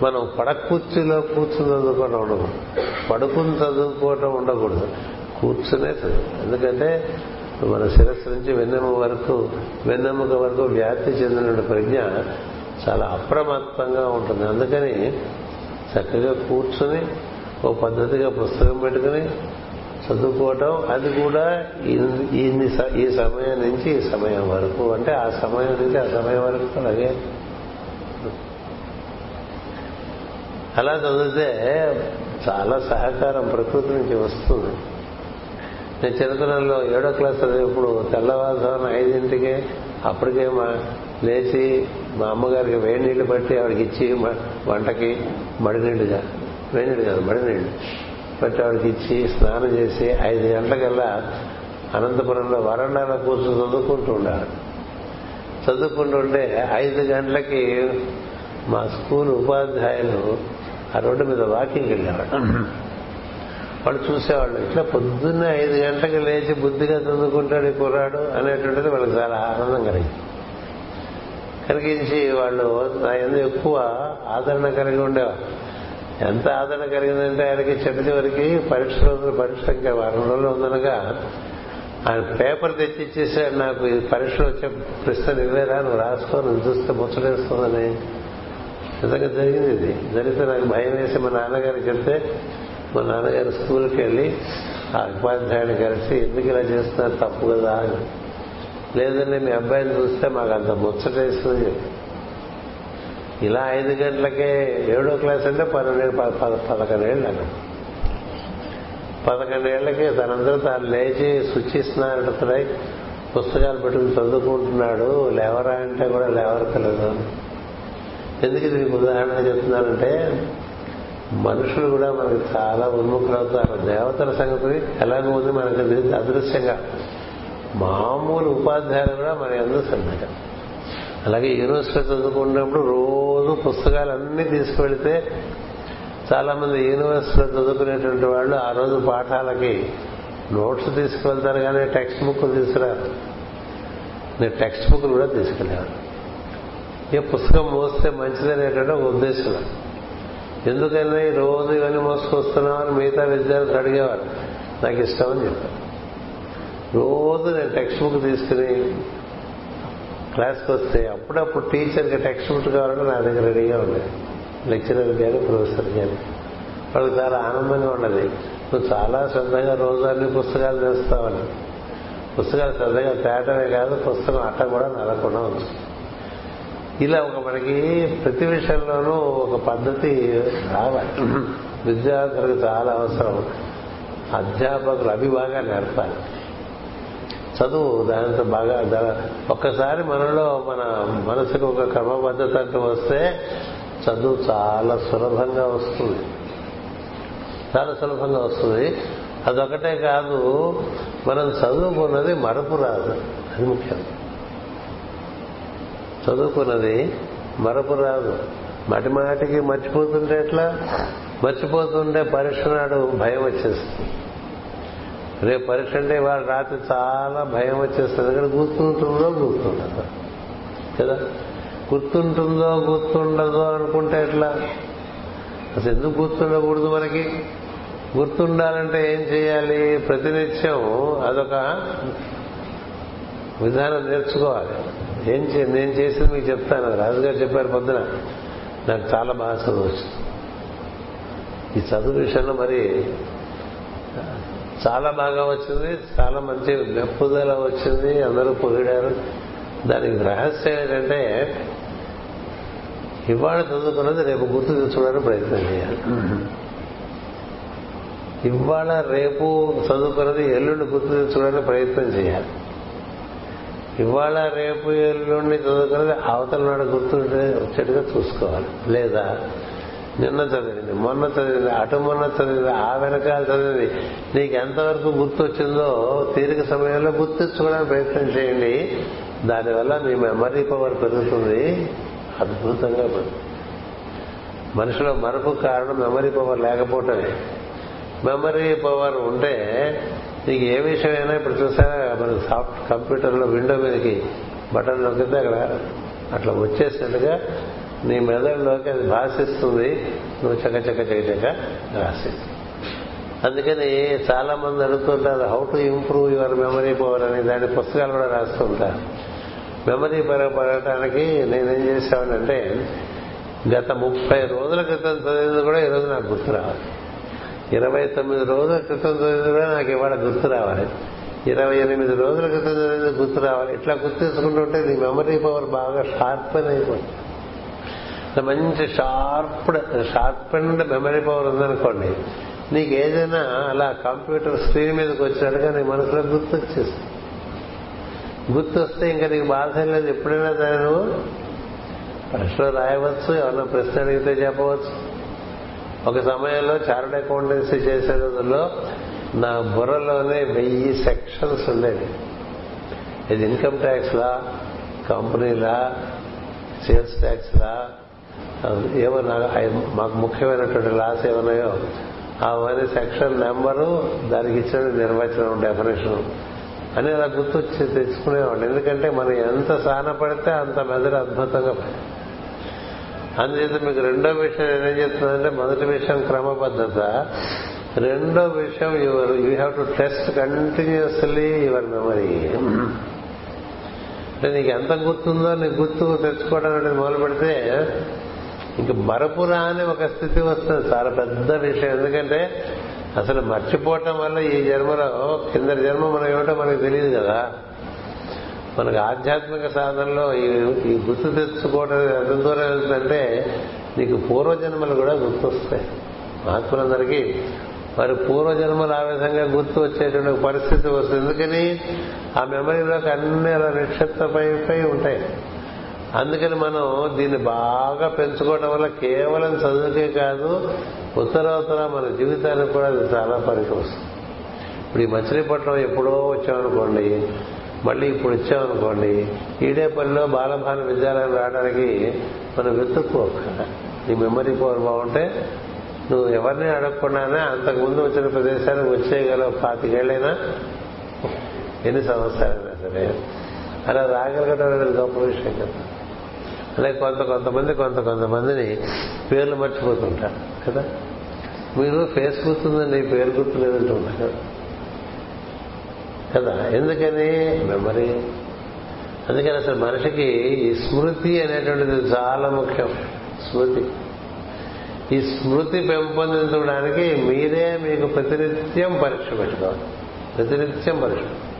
S1: మనం పడకూర్చిలో కూర్చుని చదువుకోవడం ఉండకూడదు. పడుకుని చదువుకోవటం ఉండకూడదు. కూర్చునే చదువు. ఎందుకంటే మన శిరస్సు నుంచి వెన్నెముక వరకు వెన్నెముక వరకు వ్యాప్తి చెందిన ప్రజ్ఞ చాలా అప్రమత్తంగా ఉంటుంది. అందుకని చక్కగా కూర్చుని ఓ పద్ధతిగా పుస్తకం పెట్టుకుని చదువుకోవటం అది కూడా ఇన్ని ఈ సమయం నుంచి ఈ సమయం వరకు. అంటే ఆ సమయం నుంచి ఆ సమయం వరకు అలాగే. అలా చదివితే చాలా సహకారం ప్రకృతి నుంచి వస్తుంది. నేను చిన్నతనంలో ఏడో క్లాస్ చదివినప్పుడు తెల్లవారుజామున ఐదింటికి అప్పటికే మా లేచి మా అమ్మగారికి వేడి నీళ్ళు పట్టి ఆవిడకి ఇచ్చి వంటకి మడినీళ్ళుగా వేడి నీళ్ళు కాదు మడినీళ్ళు. పట్టి ఇచ్చి స్నానం చేసి ఐదు గంటలకల్లా అనంతపురంలో వరండాలో కూర్చొని చదువుకుంటూ ఉండాలి. చదువుకుంటుంటే ఐదు గంటలకి మా స్కూల్ ఉపాధ్యాయులు ఆ రోడ్డు మీద వాకింగ్ వెళ్ళేవాడు వాళ్ళు చూసేవాళ్ళు ఇట్లా పొద్దున్నే ఐదు గంటలకు లేచి బుద్ధిగా చదువుకుంటాడు ఈ కుర్రాడు అనేటువంటిది వాళ్ళకి చాలా ఆనందం కలిగింది. కలిగించి వాళ్ళు నా ఎందుకు ఎక్కువ ఆదరణ కలిగి ఉండేవారు. ఎంత ఆదరణ కలిగిందంటే ఆయనకి చెట్టు చివరికి పరీక్ష రోజులు పరీక్ష ఇంకా వారం రోజులు ఉందనగా ఆయన పేపర్ తెచ్చి ఇచ్చేసాడు నాకు ఈ పరీక్షలు వచ్చే ప్రశ్న ఇవ్వలేరా? నువ్వు రాసుకో నువ్వు చూస్తే ముచ్చటేస్తుందని. నిజంగా జరిగింది ఇది. జరిగితే నాకు భయం వేసి మా నాన్నగారికి చెప్తే మా నాన్నగారు స్కూల్కి వెళ్ళి ఆ ఉపాధ్యాయుని కలిసి ఎందుకు ఇలా చేస్తున్నారు? తప్పు కదా. లేదండి మీ అబ్బాయిని చూస్తే మాకు అంత ముచ్చటేస్తుందని చెప్పి. ఇలా ఐదు గంటలకే ఏడో క్లాస్ అంటే పన్నెండు పదకొండేళ్ళు అన్న పదకొండేళ్ళకి తనందరూ తాను లేచి శుచిస్తున్నారై పుస్తకాలు పెట్టుకుని చదువుకుంటున్నాడు. లేవరా అంటే కూడా లేవరకలేదు ఎందుకు ఇది ఉదాహరణ చెప్తున్నానంటే మనుషులు కూడా మనకి చాలా ఉన్ముఖులవుతారు దేవతల సంగతి ఎలాగో ఉంది మనకి అదృశ్యంగా. మామూలు ఉపాధ్యాయులు కూడా మన ఎందుకు సన్నగా అలాగే యూనివర్సిటీ చదువుకున్నప్పుడు రోజు పుస్తకాలన్నీ తీసుకువెళితే చాలా మంది యూనివర్సిటీలో చదువుకునేటువంటి వాళ్ళు ఆ రోజు పాఠాలకి నోట్స్ తీసుకువెళ్తారు కానీ టెక్స్ట్ బుక్ తీసుకురారు. నేను టెక్స్ట్ బుక్లు కూడా తీసుకెళ్ళాను. ఏ పుస్తకం మోస్తే మంచిదనేటువంటి ఒక ఉద్దేశం. ఎందుకైనా ఈ రోజు ఇవన్నీ మోసుకొస్తున్నామని మిగతా విద్యార్థులు అడిగేవారు. నాకు ఇష్టం అని చెప్పారు. రోజు నేను టెక్స్ట్ బుక్ తీసుకుని క్లాస్కి వస్తే అప్పుడప్పుడు టీచర్కి టెక్స్ట్ బుక్ కావాలంటే నా దగ్గర రెడీగా ఉండేది లెక్చరర్ కానీ ప్రొఫెసర్ కానీ వాళ్ళకి చాలా ఆనందంగా ఉండదు నువ్వు చాలా శ్రద్ధగా రోజు అన్ని పుస్తకాలు తెస్తావని. పుస్తకాలు శ్రద్ధగా తేటమే కాదు పుస్తకం అట్ట కూడా నడకుండా ఉంది. ఇలా ఒక మనకి ప్రతి విషయంలోనూ ఒక పద్ధతి రావాలి. విద్యార్థులకు చాలా అవసరం. అధ్యాపకులు అవి బాగా నేర్పాలి. చదువు దాంతో బాగా ఒక్కసారి మనలో మన మనసుకు ఒక క్రమబద్ధత అంటూ వస్తే చదువు చాలా సులభంగా వస్తుంది. చాలా సులభంగా వస్తుంది. అదొకటే కాదు మనం చదువుకున్నది మరపు రాదు. అది ముఖ్యం. చదువుకున్నది మరపు రాదు. మాటి మాటికి మర్చిపోతుంటే ఎట్లా? మర్చిపోతుంటే పరీక్ష నాడు భయం వచ్చేస్తుంది. రేపు పరీక్ష అంటే ఇవాళ రాత్రి చాలా భయం వచ్చేస్తుంది. కానీ గుర్తుంటుందో గుర్తుండదు. కదా? గుర్తుంటుందో గుర్తుండదో అనుకుంటే ఎట్లా? అసలు ఎందుకు గుర్తుండకూడదు మనకి? గుర్తుండాలంటే ఏం చేయాలి? ప్రతినిత్యం అదొక విధానం నేర్చుకోవాలి. ఏం చే నేను చేసింది మీకు చెప్తాను. రాజుగారు చెప్పారు పొద్దున. నాకు చాలా బాగా చదువు వచ్చింది. ఈ చదువు విషయంలో మరి చాలా బాగా వచ్చింది చాలా మంచి మెప్పుదల వచ్చింది అందరూ పొగిడారు. దానికి రహస్యం ఏంటంటే ఇవాళ చదువుకున్నది రేపు గుర్తు తెచ్చుకోవడానికి ప్రయత్నం చేయాలి. ఇవాళ రేపు చదువుకున్నది ఎల్లుండి గుర్తు తెచ్చుకోవడానికి ప్రయత్నం చేయాలి. ఇవాళ రేపు ఎల్లుండి చదువుకున్నది అవతల నాడు గుర్తు వచ్చేట్టుగా చూసుకోవాలి. లేదా నిన్న చదివింది మొన్న చదివింది అటు మొన్న చదివింది ఆ వెనకాల చదివింది. నీకు ఎంతవరకు గుర్తు వచ్చిందో తీరిక సమయంలో గుర్తించుకోవడానికి ప్రయత్నం చేయండి. దానివల్ల మీ మెమరీ పవర్ పెరుగుతుంది. అద్భుతంగా పెరుగుతుంది. మనిషిలో మరపు కారణం మెమరీ పవర్ లేకపోవటమే. మెమరీ పవర్ ఉంటే నీకు ఏ విషయమైనా ఇప్పుడు చూసారా మన సాఫ్ట్ కంప్యూటర్లో విండో మీదకి బటన్ నొక్కితే అక్కడ అట్లా వచ్చేసినట్టుగా నీ మెదడులోకి అది భాషిస్తుంది. నువ్వు చక్క చక్క చక్క చక్క అందుకని చాలా మంది అడుగుతుంటారు how to improve your memory power అని దాని పుస్తకాలు కూడా రాస్తుంటారు మెమరీ పెరగడానికి నేనేం చేశానంటే గత ముప్పై రోజుల క్రితం చదివింది కూడా ఈరోజు నాకు గుర్తు రావాలి. ఇరవై తొమ్మిది రోజుల క్రితం చదివింది కూడా నాకు ఇవాళ గుర్తు రావాలి. ఇరవై ఎనిమిది రోజుల క్రితం చదివింది గుర్తు రావాలి. ఇట్లా గుర్తు తెచ్చుకుంటుంటే నీ మెమరీ పవర్ బాగా షార్ప్ అయిపోతుంది. మంచి షార్ప్ షార్పెండ్ మెమరీ పవర్ ఉందనుకోండి నీకు ఏదైనా అలా కంప్యూటర్ స్క్రీన్ మీదకి వచ్చినట్టుగా నీ మనసులో గుర్తొచ్చేస్తుంది. గుర్తొస్తే ఇంకా నీకు బాధ లేదు. ఎప్పుడైనా దాన్ని నువ్వు ప్రశ్న రాయవచ్చు ఎవరన్నా ప్రశ్న అడిగితే చెప్పవచ్చు. ఒక సమయంలో చార్ట్ అకౌంటెన్సీ చేసే రోజుల్లో నా బుర్రలోనే వెయ్యి సెక్షన్స్ ఉండేవి. ఇది income tax law company law sales tax law ఏమన్నా మాకు ముఖ్యమైనటువంటి లాస్ ఏమన్నాయో అవన్నీ సెక్షన్ నెంబరు దానికి ఇచ్చిన నిర్వచనం డెఫినేషన్ అని అలా గుర్తు తెచ్చుకునేవాడు ఎందుకంటే మనం ఎంత సాన పడితే అంత మెదడు అద్భుతంగా అందుచేత మీకు రెండో విషయం ఏం చెప్తున్నానంటే మొదటి విషయం క్రమబద్ధత. రెండో విషయం your you have to test continuously your memory అంటే నీకు ఎంత గుర్తుందో నీకు గుర్తు తెచ్చుకోవడం అనేది మొదలు పెడితే ఇంక మరపురా అనే ఒక స్థితి వస్తుంది. చాలా పెద్ద విషయం. ఎందుకంటే అసలు మర్చిపోవటం వల్ల ఈ జన్మలో కింద జన్మ మనం ఏమిటో మనకు తెలియదు కదా. మనకు ఆధ్యాత్మిక సాధనలో ఈ గుర్తు తెచ్చుకోవడం ఎంత దూరం వెళ్తుందంటే నీకు పూర్వజన్మలు కూడా గుర్తొస్తాయి. మహాత్ములందరికీ వారి పూర్వజన్మలు ఆ విధంగా గుర్తు వచ్చేటువంటి పరిస్థితి వస్తుంది. ఎందుకని? ఆ మెమరీలోకి అన్ని అలా నిక్షిప్తమైపోయి ఉంటాయి. అందుకని మనం దీన్ని బాగా పెంచుకోవడం వల్ల కేవలం చదువుకే కాదు ఉత్తరోత్తర మన జీవితానికి కూడా అది చాలా పనికి వస్తుంది. ఇప్పుడు ఈ మచిలీపట్నం ఎప్పుడో వచ్చామనుకోండి మళ్ళీ ఇప్పుడు వచ్చామనుకోండి ఈడేపల్లిలో బాలభాన విద్యాలయం రావడానికి మనం వెతుక్కోక నీ మెమరీ పవర్ బాగుంటే నువ్వు ఎవరిని అడగకుండానే అంతకుముందు వచ్చిన ప్రదేశానికి వచ్చేయగలవు పాతికేళ్ళైనా. ఎన్ని సంవత్సరాలైనా సరే. అలా రాగలగడం అనేది గొప్ప విషయం కదా. అలాగే కొంత కొంతమంది కొంత కొంతమందిని పేర్లు మర్చిపోతుంటారు కదా? మీరు ఫేస్ గుర్తుందండి పేరు గుర్తు లేదంటున్నారు కదా కదా? ఎందుకని? మెమరీ. అందుకని అసలు మనిషికి ఈ స్మృతి అనేటువంటిది చాలా ముఖ్యం. స్మృతి. ఈ స్మృతి పెంపొందించడానికి మీరే మీకు ప్రతినిత్యం పరీక్ష పెట్టుకోవాలి. ప్రతినిత్యం పరీక్ష.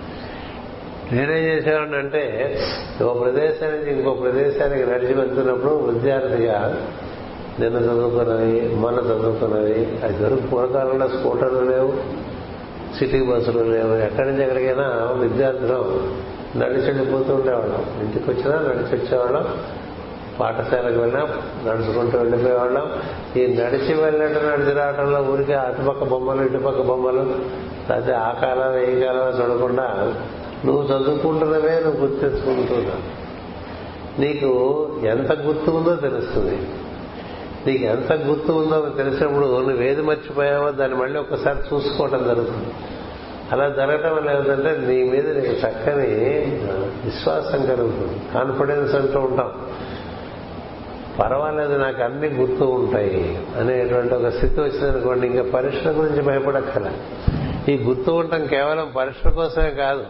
S1: నేనేం చేసేవాడిని అంటే ఒక ప్రదేశానికి ఇంకో ప్రదేశానికి నడిచి వెళ్తున్నప్పుడు విద్యార్థిగా నిన్న చదువుకున్నది మొన్న చదువుకున్నది అది వరకు పూర్వకాలంలో స్కూటర్లు లేవు సిటీ బస్సులు లేవు ఎక్కడి నుంచి ఎక్కడికైనా విద్యార్థులం నడిచి వెళ్ళిపోతూ ఉండేవాళ్ళం. ఇంటికి వచ్చినా నడిచి వచ్చేవాళ్ళం పాఠశాలకు వెళ్ళినా నడుచుకుంటూ వెళ్ళిపోయేవాళ్ళం. ఈ నడిచి వెళ్ళటం నడిచి రావడంలో ఊరికే అటుపక్క బొమ్మలు ఇటుపక్క బొమ్మలు లేకపోతే ఆ కాలం ఏ కాలం చూడకుండా నువ్వు చదువుకుంటున్నవే నువ్వు గుర్తించుకుంటున్నావు. నీకు ఎంత గుర్తు ఉందో తెలుస్తుంది. నీకు ఎంత గుర్తు ఉందో తెలిసినప్పుడు నువ్వేది మర్చిపోయావో దాన్ని మళ్ళీ ఒకసారి చూసుకోవటం జరుగుతుంది. అలా జరగటం వల్ల ఏమిటంటే నీ మీద నీకు చక్కని విశ్వాసం కలుగుతుంది. కాన్ఫిడెన్స్ అంటూ ఉంటాం. పర్వాలేదు నాకు అన్ని గుర్తు ఉంటాయి అనేటువంటి ఒక స్థితి వచ్చిందనుకోండి ఇంకా పరీక్షల గురించి భయపడక్కల ఈ గుర్తు ఉండటం కేవలం పరీక్షల కోసమే కాదు.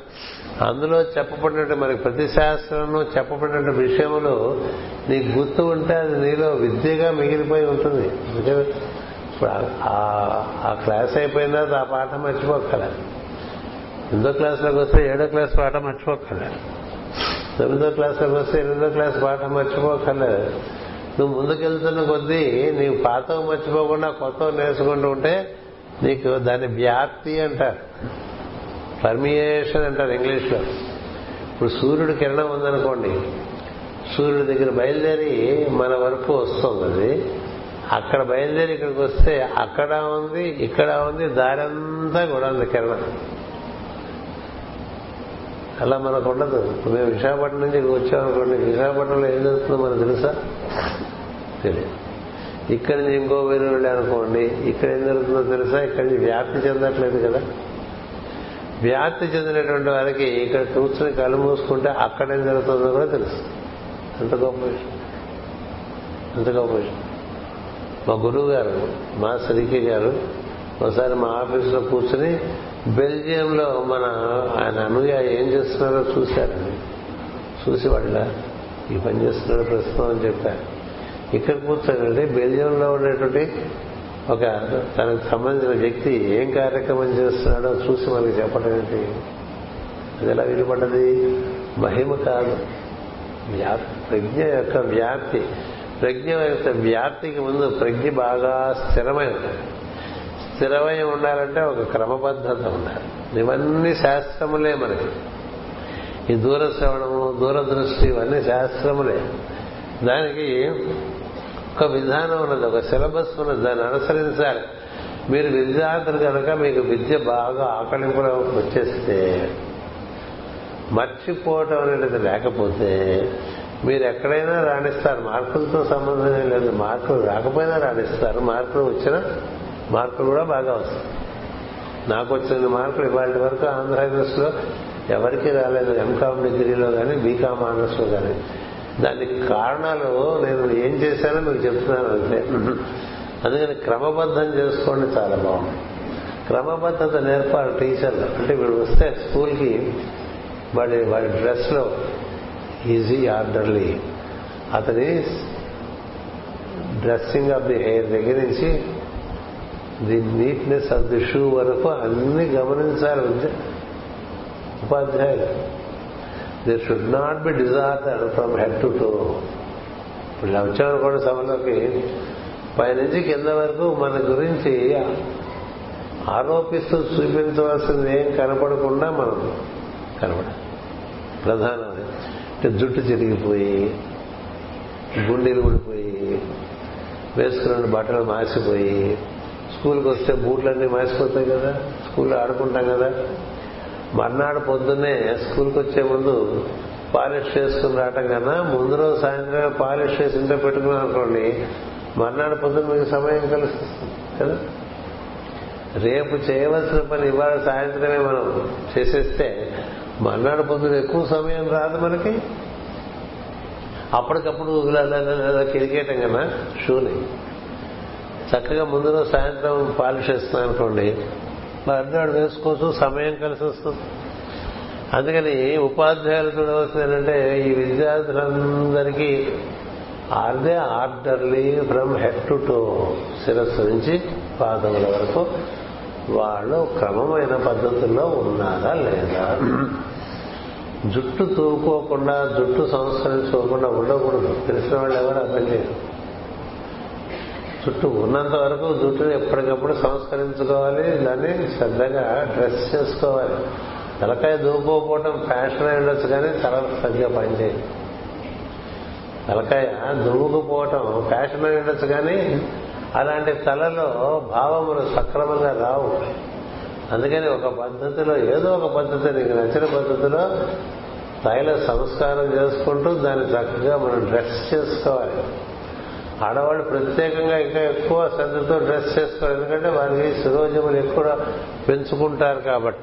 S1: అందులో చెప్పబడినట్టు మనకి ప్రతి శాస్త్రంలో చెప్పబడిన విషయములు నీకు గుర్తు ఉంటే అది నీలో విద్యగా మిగిలిపోయి ఉంటుంది. ఇప్పుడు ఆ క్లాస్ అయిపోయిన తర్వాత ఆ పాఠం మర్చిపోకల ఎనిమిదో క్లాస్లోకి వస్తే ఏడో క్లాస్ పాఠం మర్చిపోక్కర్లేదు తొమ్మిదో క్లాస్లోకి వస్తే ఎనిమిదో క్లాస్ పాఠం మర్చిపోక్కర్లేదు నువ్వు ముందుకెళ్తున్న కొద్దీ నీవు పాత మర్చిపోకుండా కొత్త నేర్చుకుంటూ ఉంటే నీకు దాని వ్యాప్తి అంటారు. పర్మియేషన్ అంటారు ఇంగ్లీష్లో. ఇప్పుడు సూర్యుడు కిరణం ఉందనుకోండి సూర్యుడి దగ్గర బయలుదేరి మన వరకు వస్తుంది అది. అక్కడ బయలుదేరి ఇక్కడికి వస్తే అక్కడ ఉంది ఇక్కడ ఉంది దారంతా కూడా ఉంది కిరణం. అలా మనకు ఉండదు. మేము విశాఖపట్నం నుంచి వచ్చామనుకోండి విశాఖపట్నంలో ఏం జరుగుతుందో మనకు తెలుసా? తెలియదు. ఇక్కడి నుంచి ఇంకో వేరు అనుకోండి ఇక్కడ ఏం జరుగుతుందో తెలుసా? ఇక్కడి నుంచి వ్యాప్తి చెందట్లేదు కదా. వ్యాప్తి చెందినటువంటి వారికి ఇక్కడ కూర్చుని కళ్ళు మూసుకుంటే అక్కడ ఏం జరుగుతుందో కూడా తెలుసు. అంత గొప్ప విషయం. అంత గొప్ప విషయం. మా గురువు గారు మా సరికే గారు ఒకసారి మా ఆఫీసులో కూర్చుని బెల్జియంలో మన ఆయన అనుగా ఏం చేస్తున్నారో చూశారండి. చూసి వాళ్ళ ఈ పని చేస్తున్నాడు ప్రస్తుతం అని చెప్పారు. ఇక్కడ కూర్చోనండి బెల్జియంలో ఉండేటువంటి ఒక తనకు సంబంధించిన వ్యక్తి ఏం కార్యక్రమం చేస్తున్నాడో చూసి మనకి చెప్పడం ఏంటి? అది ఎలా విలుపడ్డది మహిమ కాదు. వ్యాప్తి ప్రజ్ఞ యొక్క వ్యాప్తి. ప్రజ్ఞ యొక్క వ్యాప్తికి ముందు ప్రజ్ఞ బాగా స్థిరమై ఉండాలి. స్థిరమై ఉండాలంటే ఒక క్రమబద్ధత ఉండాలి. ఇవన్నీ శాస్త్రములే మనకి. ఈ దూరశ్రవణము దూరదృష్టి ఇవన్నీ శాస్త్రములే. దానికి ఒక విధానం ఉన్నది ఒక సిలబస్ ఉన్నది దాన్ని అనుసరించాలి. మీరు విద్యార్థులు కనుక మీకు విద్య బాగా ఆకలింపులో వచ్చేస్తే మర్చిపోవటం అనేది లేకపోతే మీరు ఎక్కడైనా రాణిస్తారు. మార్కులతో సంబంధం లేదు. మార్కులు రాకపోయినా రాణిస్తారు. మార్కులు వచ్చిన మార్కులు కూడా బాగా వస్తాయి. నాకు వచ్చిన మార్కులు ఇవాళ వరకు ఆంధ్ర యూనివర్సిటీలో ఎవరికి రాలేదు. ఎంకామ్ డిగ్రీలో కానీ బీకామ్ ఆనర్స్లో కానీ దానికి కారణాలు నేను ఏం చేశానో మీకు చెప్తున్నాను అంతే. అందుకని క్రమబద్ధం చేసుకోండి చాలా బాగుంది. క్రమబద్ధత నేర్పాలి టీచర్లు అంటే వీడు వస్తే స్కూల్కి వాడి వాడి డ్రెస్లో ఈజీ ఆర్డర్లీ. అతని డ్రెస్సింగ్ ఆఫ్ ది హెయిర్ దగ్గర నుంచి the neatness of the shoe వరకు అన్ని గమనించాలి. ఉపాధ్యాయులు. They should not be disorder from head to toe ఇప్పుడు ఇలా వచ్చామనుకోండి సభలోకి పైనుంచి కింద వరకు మన గురించి ఆరోపిస్తూ చూపించవలసింది ఏం కనపడకుండా మనం కనపడ ప్రధానమైన జుట్టు చిరిగిపోయి గుండెలు ఊడిపోయి వేసుకున్న బట్టలు మాసిపోయి స్కూల్కి వస్తే బూట్లన్నీ మాసిపోతాయి కదా స్కూల్లో ఆడుకుంటాం కదా. మర్నాడు పొద్దున్నే స్కూల్కి వచ్చే ముందు పాలిష్ చేసుకుని రావటం కన్నా ముందు రోజు సాయంత్రం పాలిష్ చేసి ఇంట్లో పెట్టుకున్నాం అనుకోండి మర్నాడు పొద్దున్న మీకు సమయం కలుస్తుంది కదా? రేపు చేయవలసిన పని ఇవాళ సాయంత్రమే మనం చేసేస్తే మర్నాడు పొద్దున ఎక్కువ సమయం రాదు మనకి. అప్పటికప్పుడు కిరికేయటం కన్నా షూని. చక్కగా ముందు రోజు సాయంత్రం పాలిష్ చేస్తున్నాం అనుకోండి మర్నాడు వేసుకోవచ్చు సమయం కలిసి వస్తుంది అందుకని ఉపాధ్యాయులు చూడవలసిందంటే ఏంటంటే ఈ విద్యార్థులందరికీ are they orderly from head to toe శిరస్సు నుంచి పాదముల వరకు వాళ్ళు క్రమమైన పద్ధతుల్లో ఉన్నారా లేదా? జుట్టు తూకోకుండా జుట్టు సంస్కరించుకోకుండా ఉండకూడదు. తెలిసిన వాళ్ళు ఎవరు అర్థం చేయరు. జుట్టు ఉన్నంత వరకు జుట్టుని ఎప్పటికప్పుడు సంస్కరించుకోవాలి దాన్ని శ్రద్ధగా డ్రెస్ చేసుకోవాలి. తలకాయ దూకోపోవటం ఫ్యాషన్ అయి ఉండొచ్చు కానీ తల సరిగ్గా పనిచేయదు. తలకాయ దువ్వుకుపోవటం ఫ్యాషన్ అయి ఉండొచ్చు కానీ అలాంటి తలలో భావములు సక్రమంగా రావు. అందుకని ఒక పద్ధతిలో ఏదో ఒక పద్ధతి నీకు నచ్చిన పద్ధతిలో తైల సంస్కారం చేసుకుంటూ దాన్ని చక్కగా మనం డ్రెస్ చేసుకోవాలి. ఆడవాళ్ళు ప్రత్యేకంగా ఇంకా ఎక్కువ శ్రద్ధతో డ్రెస్ చేసుకోరు. ఎందుకంటే వారికి శిరోజములు ఎక్కువ పెంచుకుంటారు కాబట్టి.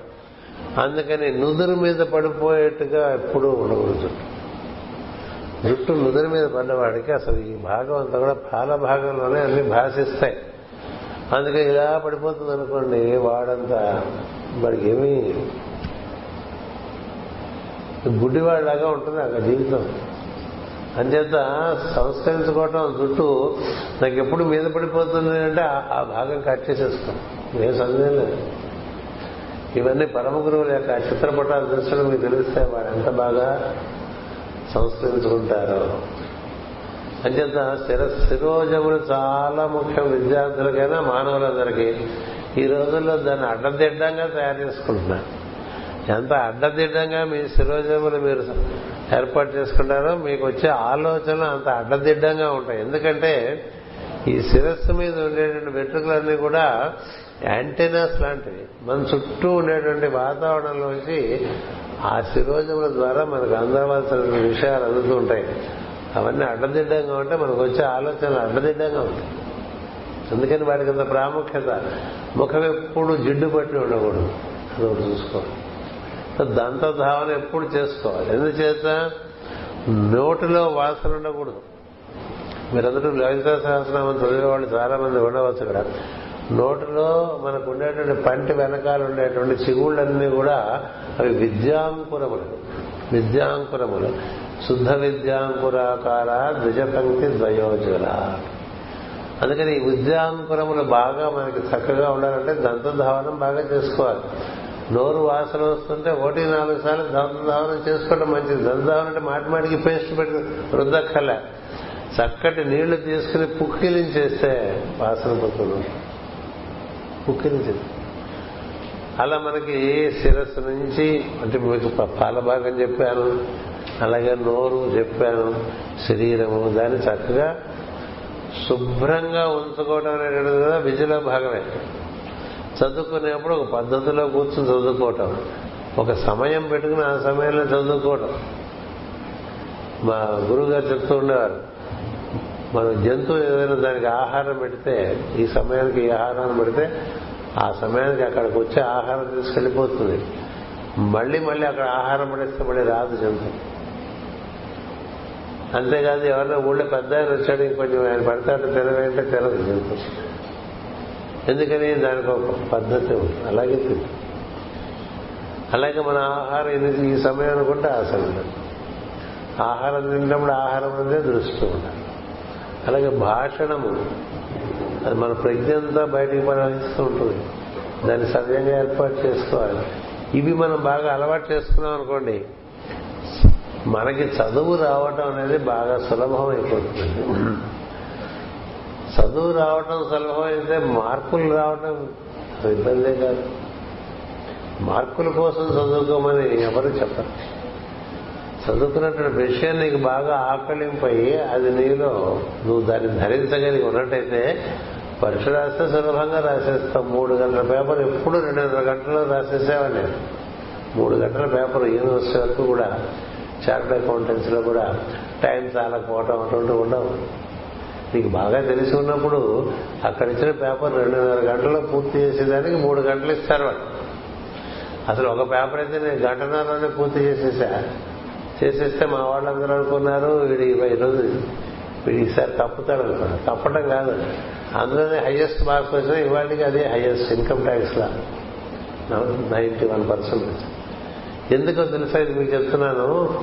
S1: అందుకని నుదురు మీద పడిపోయేట్టుగా ఎప్పుడూ ఉండకూడదు. జుట్టు నుదురు మీద పడ్డవాడికి అసలు ఈ భాగం అంతా కూడా పాల భాగంలోనే అన్ని భాషిస్తాయి. అందుకే ఇలా పడిపోతుంది అనుకోండి వాడంతా వాడికి ఏమీ గుడ్డివాడిలాగా ఉంటుంది అక్కడ జీవితం. అంచేత సంస్కరించుకోవటం జుట్టు నాకు ఎప్పుడు మీద పడిపోతుంది అంటే ఆ భాగం కట్ చేసేస్తాం ఏ సందేహం లేదు. ఇవన్నీ పరమ గురువుల యొక్క చిత్రపటాలు చూసడం మీకు తెలిస్తే వారు ఎంత బాగా సంస్కరించుకుంటారో. అంచేత స్థిర శిరోజములు చాలా ముఖ్యం విద్యార్థులకైనా మానవులందరికీ. ఈ రోజుల్లో దాన్ని అడ్డదిడ్డంగా తయారు చేసుకుంటున్నారు. ఎంత అడ్డదిడ్డంగా మీ శిరోజములు మీరు ఏర్పాటు చేసుకుంటారో మీకు వచ్చే ఆలోచనలు అంత అడ్డదిడ్డంగా ఉంటాయి. ఎందుకంటే ఈ శిరస్సు మీద ఉండేటువంటి వెంట్రుకలన్నీ కూడా యాంటీనాస్ లాంటివి. మన చుట్టూ ఉండేటువంటి వాతావరణంలోంచి ఆ శిరోజముల ద్వారా మనకు అందవలసిన విషయాలు అందుతూ ఉంటాయి. అవన్నీ అడ్డదిడ్డంగా ఉంటే మనకు వచ్చే ఆలోచనలు అడ్డదిడ్డంగా ఉంటాయి. అందుకని వాడికి అంత ప్రాముఖ్యత. ముఖం ఎప్పుడు జిడ్డు పట్టి ఉండకూడదు. అది ఒకటి చూసుకోవాలి. దంత ధావన ఎప్పుడు చేసుకోవాలి? ఎందుచేత? నోటిలో వాసన ఉండకూడదు. మీరందరూ లలిత సహస్రనామం చదివేవాళ్ళు చాలా మంది ఉండవచ్చు ఇక్కడ. నోటిలో మనకు ఉండేటువంటి పంటి వెనకాల ఉండేటువంటి చిగుళ్ళన్నీ కూడా అవి విద్యాంకురములు. విద్యాంకురములు. శుద్ధ విద్యాంకురాకార ద్విజపంక్తి ద్వయోజుల అందుకని ఈ విద్యాంకురములు బాగా మనకి చక్కగా ఉండాలంటే దంతధావనం బాగా చేసుకోవాలి. నోరు వాసన వస్తుంటే ఒకటి నాలుగు సార్లు దంతధావనం చేసుకోవడం మంచిది. దంతధావనం అంటే మాటి మాటికి పేస్ట్ పెట్టి రుద్దక్కల చక్కటి నీళ్ళు తీసుకుని పుక్కిలించేస్తే వాసన పోతుంది. పుక్కిలించేది. అలా మనకి శిరస్సు నుంచి అంటే మీకు పాల భాగం చెప్పాను అలాగే నోరు చెప్పాను శరీరము దాన్ని చక్కగా శుభ్రంగా ఉంచుకోవడం అనేటువంటిది కూడా భాగమే. చదువుకునేప్పుడు ఒక పద్ధతిలో కూర్చొని చదువుకోవటం. ఒక సమయం పెట్టుకుని ఆ సమయంలో చదువుకోవటం. మా గురువుగారు చెప్తూ ఉండేవారు మనం జంతువు ఏదైనా దానికి ఆహారం పెడితే ఈ సమయానికి ఈ ఆహారాన్ని పెడితే ఆ సమయానికి అక్కడికి వచ్చే ఆహారం తీసుకెళ్ళిపోతుంది. మళ్ళీ మళ్ళీ అక్కడ ఆహారం పడేస్తే మళ్ళీ రాదు జంతువు. అంతేకాదు ఎవరైనా ఊళ్ళో పెద్ద ఆయన వచ్చాడు ఇంకొంచెం ఆయన పడతాడు తినవేంటే తెలదు జంతువు. ఎందుకని దానికి ఒక పద్ధతి ఉంది. అలాగే తింటు అలాగే మన ఆహారం ఇది ఈ సమయం అనుకుంటే ఆ సమయం. ఆహారం తింటప్పుడు ఆహారం అనేది దృష్టి ఉండాలి. అలాగే భాషణము అది మన ప్రజ్ఞ అంతా బయటికి ప్రవహిస్తూ ఉంటుంది. దాన్ని సవ్యంగా ఏర్పాటు చేసుకోవాలి. ఇవి మనం బాగా అలవాటు చేసుకున్నాం అనుకోండి మనకి చదువు రావటం అనేది బాగా సులభం అయిపోతుంది. చదువు రావటం సులభం అయితే మార్కులు రావటం ఇబ్బందే కాదు. మార్కుల కోసం చదువుకోమని ఎవరు చెప్పరు. చదువుకున్నటువంటి విషయం నీకు బాగా ఆకలింపయి అది నీలో నువ్వు దాన్ని ధరించగలిగి ఉన్నట్టయితే పరీక్ష రాస్తే సులభంగా రాసేస్తాం మూడు గంటల పేపర్ ఎప్పుడు రెండున్నర గంటల్లో రాసేసేవాడిని. నేను మూడు గంటల పేపర్ యూనివర్సిటీ వరకు కూడా చార్టర్డ్ అకౌంటెన్సీలో కూడా టైం చాలా పోవటం అటువంటి ఉండవు. నీకు బాగా తెలిసి ఉన్నప్పుడు అక్కడ ఇచ్చిన పేపర్ రెండున్నర గంటల్లో పూర్తి చేసేదానికి మూడు గంటలు ఇస్తారు వాళ్ళు. అసలు ఒక పేపర్ అయితే నేను గంటన్నరలోనే పూర్తి చేసేసా. చేసేస్తే మా వాళ్ళందరూ అనుకున్నారు వీడి ఈరోజు వీడి ఈసారి తప్పుతాడు అనుకున్నారు. తప్పటం కాదు. అందులోనే హైయెస్ట్ మార్క్స్ వచ్చినా ఇవాళకి అదే highest income tax law. Ninety one percent ఎందుకో తెలుసా ఇది మీకు చెప్తున్నాను?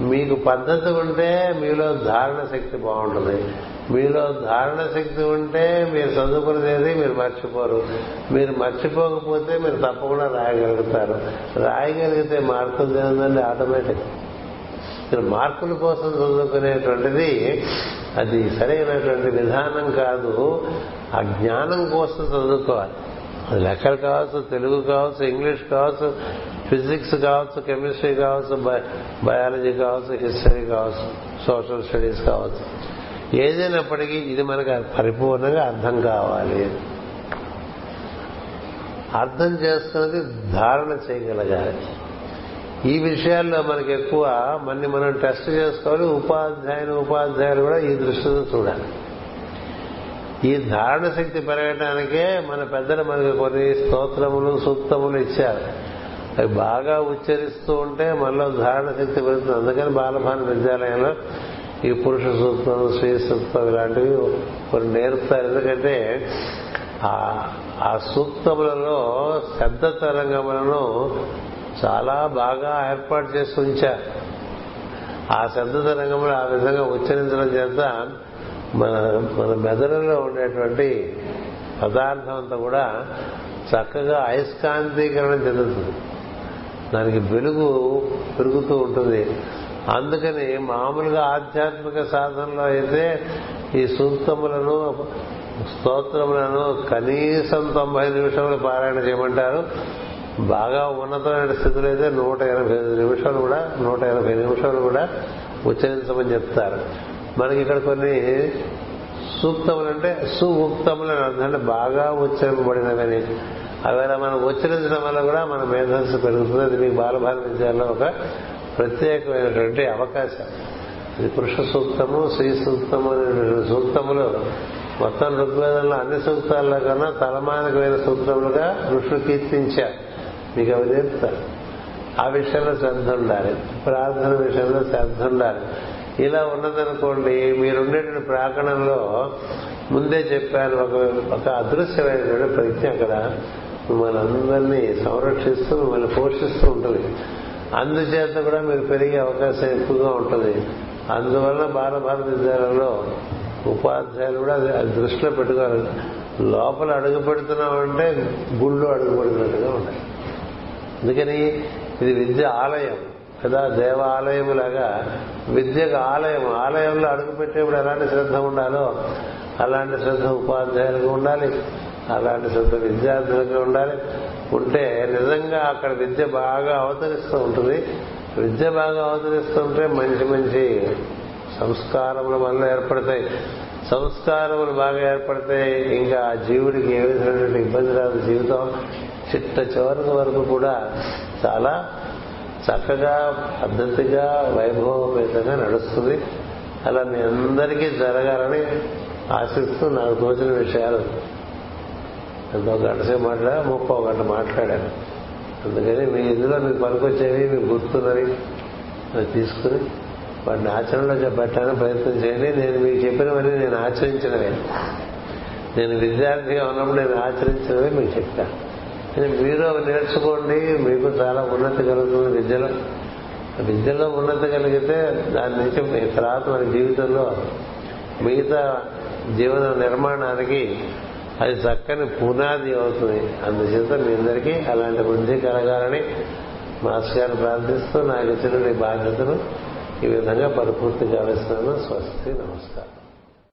S1: మీకు పద్ధతి ఉంటే మీలో ధారణ శక్తి బాగుంటుంది. మీలో ధారణ శక్తి ఉంటే మీరు చదువుకునేది మీరు మర్చిపోరు. మీరు మర్చిపోకపోతే మీరు తప్పకుండా రాయగలుగుతారు. రాయగలిగితే మార్కులు తినందండి ఆటోమేటిక్. మీరు మార్కుల కోసం చదువుకునేటువంటిది అది సరైనటువంటి విధానం కాదు. ఆ జ్ఞానం కోసం చదువుకోవాలి. లెక్కలు కావచ్చు తెలుగు కావచ్చు ఇంగ్లీష్ కావచ్చు ఫిజిక్స్ కావచ్చు కెమిస్ట్రీ కావచ్చు బయాలజీ కావచ్చు హిస్టరీ కావచ్చు సోషల్ స్టడీస్ కావచ్చు. ఏదైనప్పటికీ ఇది మనకు పరిపూర్ణంగా అర్థం కావాలి. అర్థం చేసుకున్నది ధారణ చేయగలగాలి. ఈ విషయాల్లో మనకి ఎక్కువ మన్ని మనం టెస్ట్ చేసుకోవాలి ఉపాధ్యాయుని ఉపాధ్యాయులు కూడా ఈ దృష్టితో చూడాలి. ఈ ధారణ శక్తి పెరగటానికే మన పెద్దలు మనకి కొన్ని స్తోత్రములు సూక్తములు ఇచ్చారు. అవి బాగా ఉచ్చరిస్తూ ఉంటే మనలో ధారణ శక్తి పెరుగుతుంది. అందుకని బాలభాన విద్యాలయంలో ఈ పురుష సూక్తం స్త్రీ సూక్తం ఇలాంటివి కొన్ని నేర్పుతారు. ఎందుకంటే ఆ సూక్తములలో శబ్ద తరంగములను చాలా బాగా ఏర్పాటు చేసి ఉంచారు. ఆ శబ్ద తరంగములు ఆ విధంగా ఉచ్చరించడం చేత మన మన మెదడులో ఉండేటువంటి పదార్థం అంతా కూడా చక్కగా అయస్కాంతీకరణ చెందుతుంది. దానికి వెలుగు పెరుగుతూ ఉంటుంది. అందుకని మామూలుగా ఆధ్యాత్మిక సాధనలో అయితే ఈ సూక్తములను స్తోత్రములను కనీసం తొంభై నిమిషములు పారాయణ చేయమంటారు. బాగా ఉన్నతమైన స్థితిలో అయితే నూట ఎనభై నిమిషాలు కూడా నూట ఎనభై నిమిషాలు కూడా ఉచ్చరించమని చెప్తారు. మనకి ఇక్కడ కొన్ని సూక్తములు అంటే సుముక్తములు అని అర్థం. అంటే బాగా ఉచ్చరింపబడినవని అవేలా మనం ఉచ్చరించడం వల్ల కూడా మన మేధస్సు పెరుగుతుంది. అది మీకు బాలభారత విద్యాల్లో ఒక ప్రత్యేకమైనటువంటి అవకాశం. ఇది పురుష సూక్తము శ్రీ సూక్తము అనేటువంటి సూక్తములు మొత్తం ఋగ్వేదంలో అన్ని సూక్తాల్లో కన్నా తలమానికమైన సూక్తములుగా ఋషులు కీర్తించారు. మీకు అవి నేర్పుతారు. ఆ విషయంలో శ్రద్ధ ఉండాలి. ప్రార్థన విషయంలో శ్రద్ధ ఉండాలి. ఇలా ఉన్నదనుకోండి మీరుండేటువంటి ప్రాంగణంలో ముందే చెప్పాను ఒక ఒక అదృశ్యమైనటువంటి ప్రజ్ఞ అక్కడ. మిమ్మల్ని సంరక్షిస్తూ మిమ్మల్ని పోషిస్తూ ఉంటుంది. అందుచేత కూడా మీరు పెరిగే అవకాశం ఎక్కువగా ఉంటుంది. అందువల్ల బాలభారత విద్యాలయంలో ఉపాధ్యాయులు కూడా అది దృష్టిలో పెట్టుకోవాలి. లోపల అడుగు పెడుతున్నామంటే గుళ్ళు అడుగు పెడుతున్నట్టుగా ఉండాలి. అందుకని ఇది విద్య ఆలయం. కదా దేవాలయములాగా విద్యకు ఆలయం. ఆలయంలో అడుగుపెట్టేప్పుడు ఎలాంటి శ్రద్ధ ఉండాలో అలాంటి శ్రద్ధ ఉపాధ్యాయులకు ఉండాలి. అలాంటి శ్రద్ధ విద్యార్థులకు ఉండాలి. ఉంటే నిజంగా అక్కడ విద్య బాగా అవతరిస్తూ ఉంటుంది. విద్య బాగా అవతరిస్తుంటే మంచి మంచి సంస్కారముల వల్ల ఏర్పడతాయి. సంస్కారములు బాగా ఏర్పడతాయి. ఇంకా ఆ జీవుడికి ఏ విధమైనటువంటి ఇబ్బంది రాదు జీవితం. చిట్ట చివరి వరకు కూడా చాలా చక్కగా పద్ధతిగా వైభవపేతంగా నడుస్తుంది. అలా మీ అందరికీ జరగాలని ఆశిస్తూ నాకు తోచిన విషయాలు. ఎంతో గంట సేపు మాట్లాడా ముప్పో గంట మాట్లాడాను అందుకని మీ ఇందులో మీకు పనికొచ్చేవి మీకు గుర్తున్నవి తీసుకుని వాటిని ఆచరణలో పెట్టడానికి ప్రయత్నం చేయండి. నేను మీకు చెప్పినవన్నీ నేను ఆచరించినవే. నేను విద్యార్థిగా ఉన్నప్పుడు నేను ఆచరించినవే మీకు చెప్పాను. మీరు అవి నేర్చుకోండి మీకు చాలా ఉన్నతి కలుగుతుంది విద్యలో. విద్యలో ఉన్నతి కలిగితే దాని నుంచి మీ తర్వాత మన జీవితంలో మిగతా జీవన నిర్మాణానికి అది చక్కని పునాది అవుతుంది. అందుచేత మీ అందరికీ అలాంటి బుద్ధి కలగాలని మాస్ గారు ప్రార్థిస్తూ నాకు ఇచ్చిన బాధ్యతను ఈ విధంగా పరిపూర్తి కావిస్తున్నాను స్వస్తి నమస్కారం.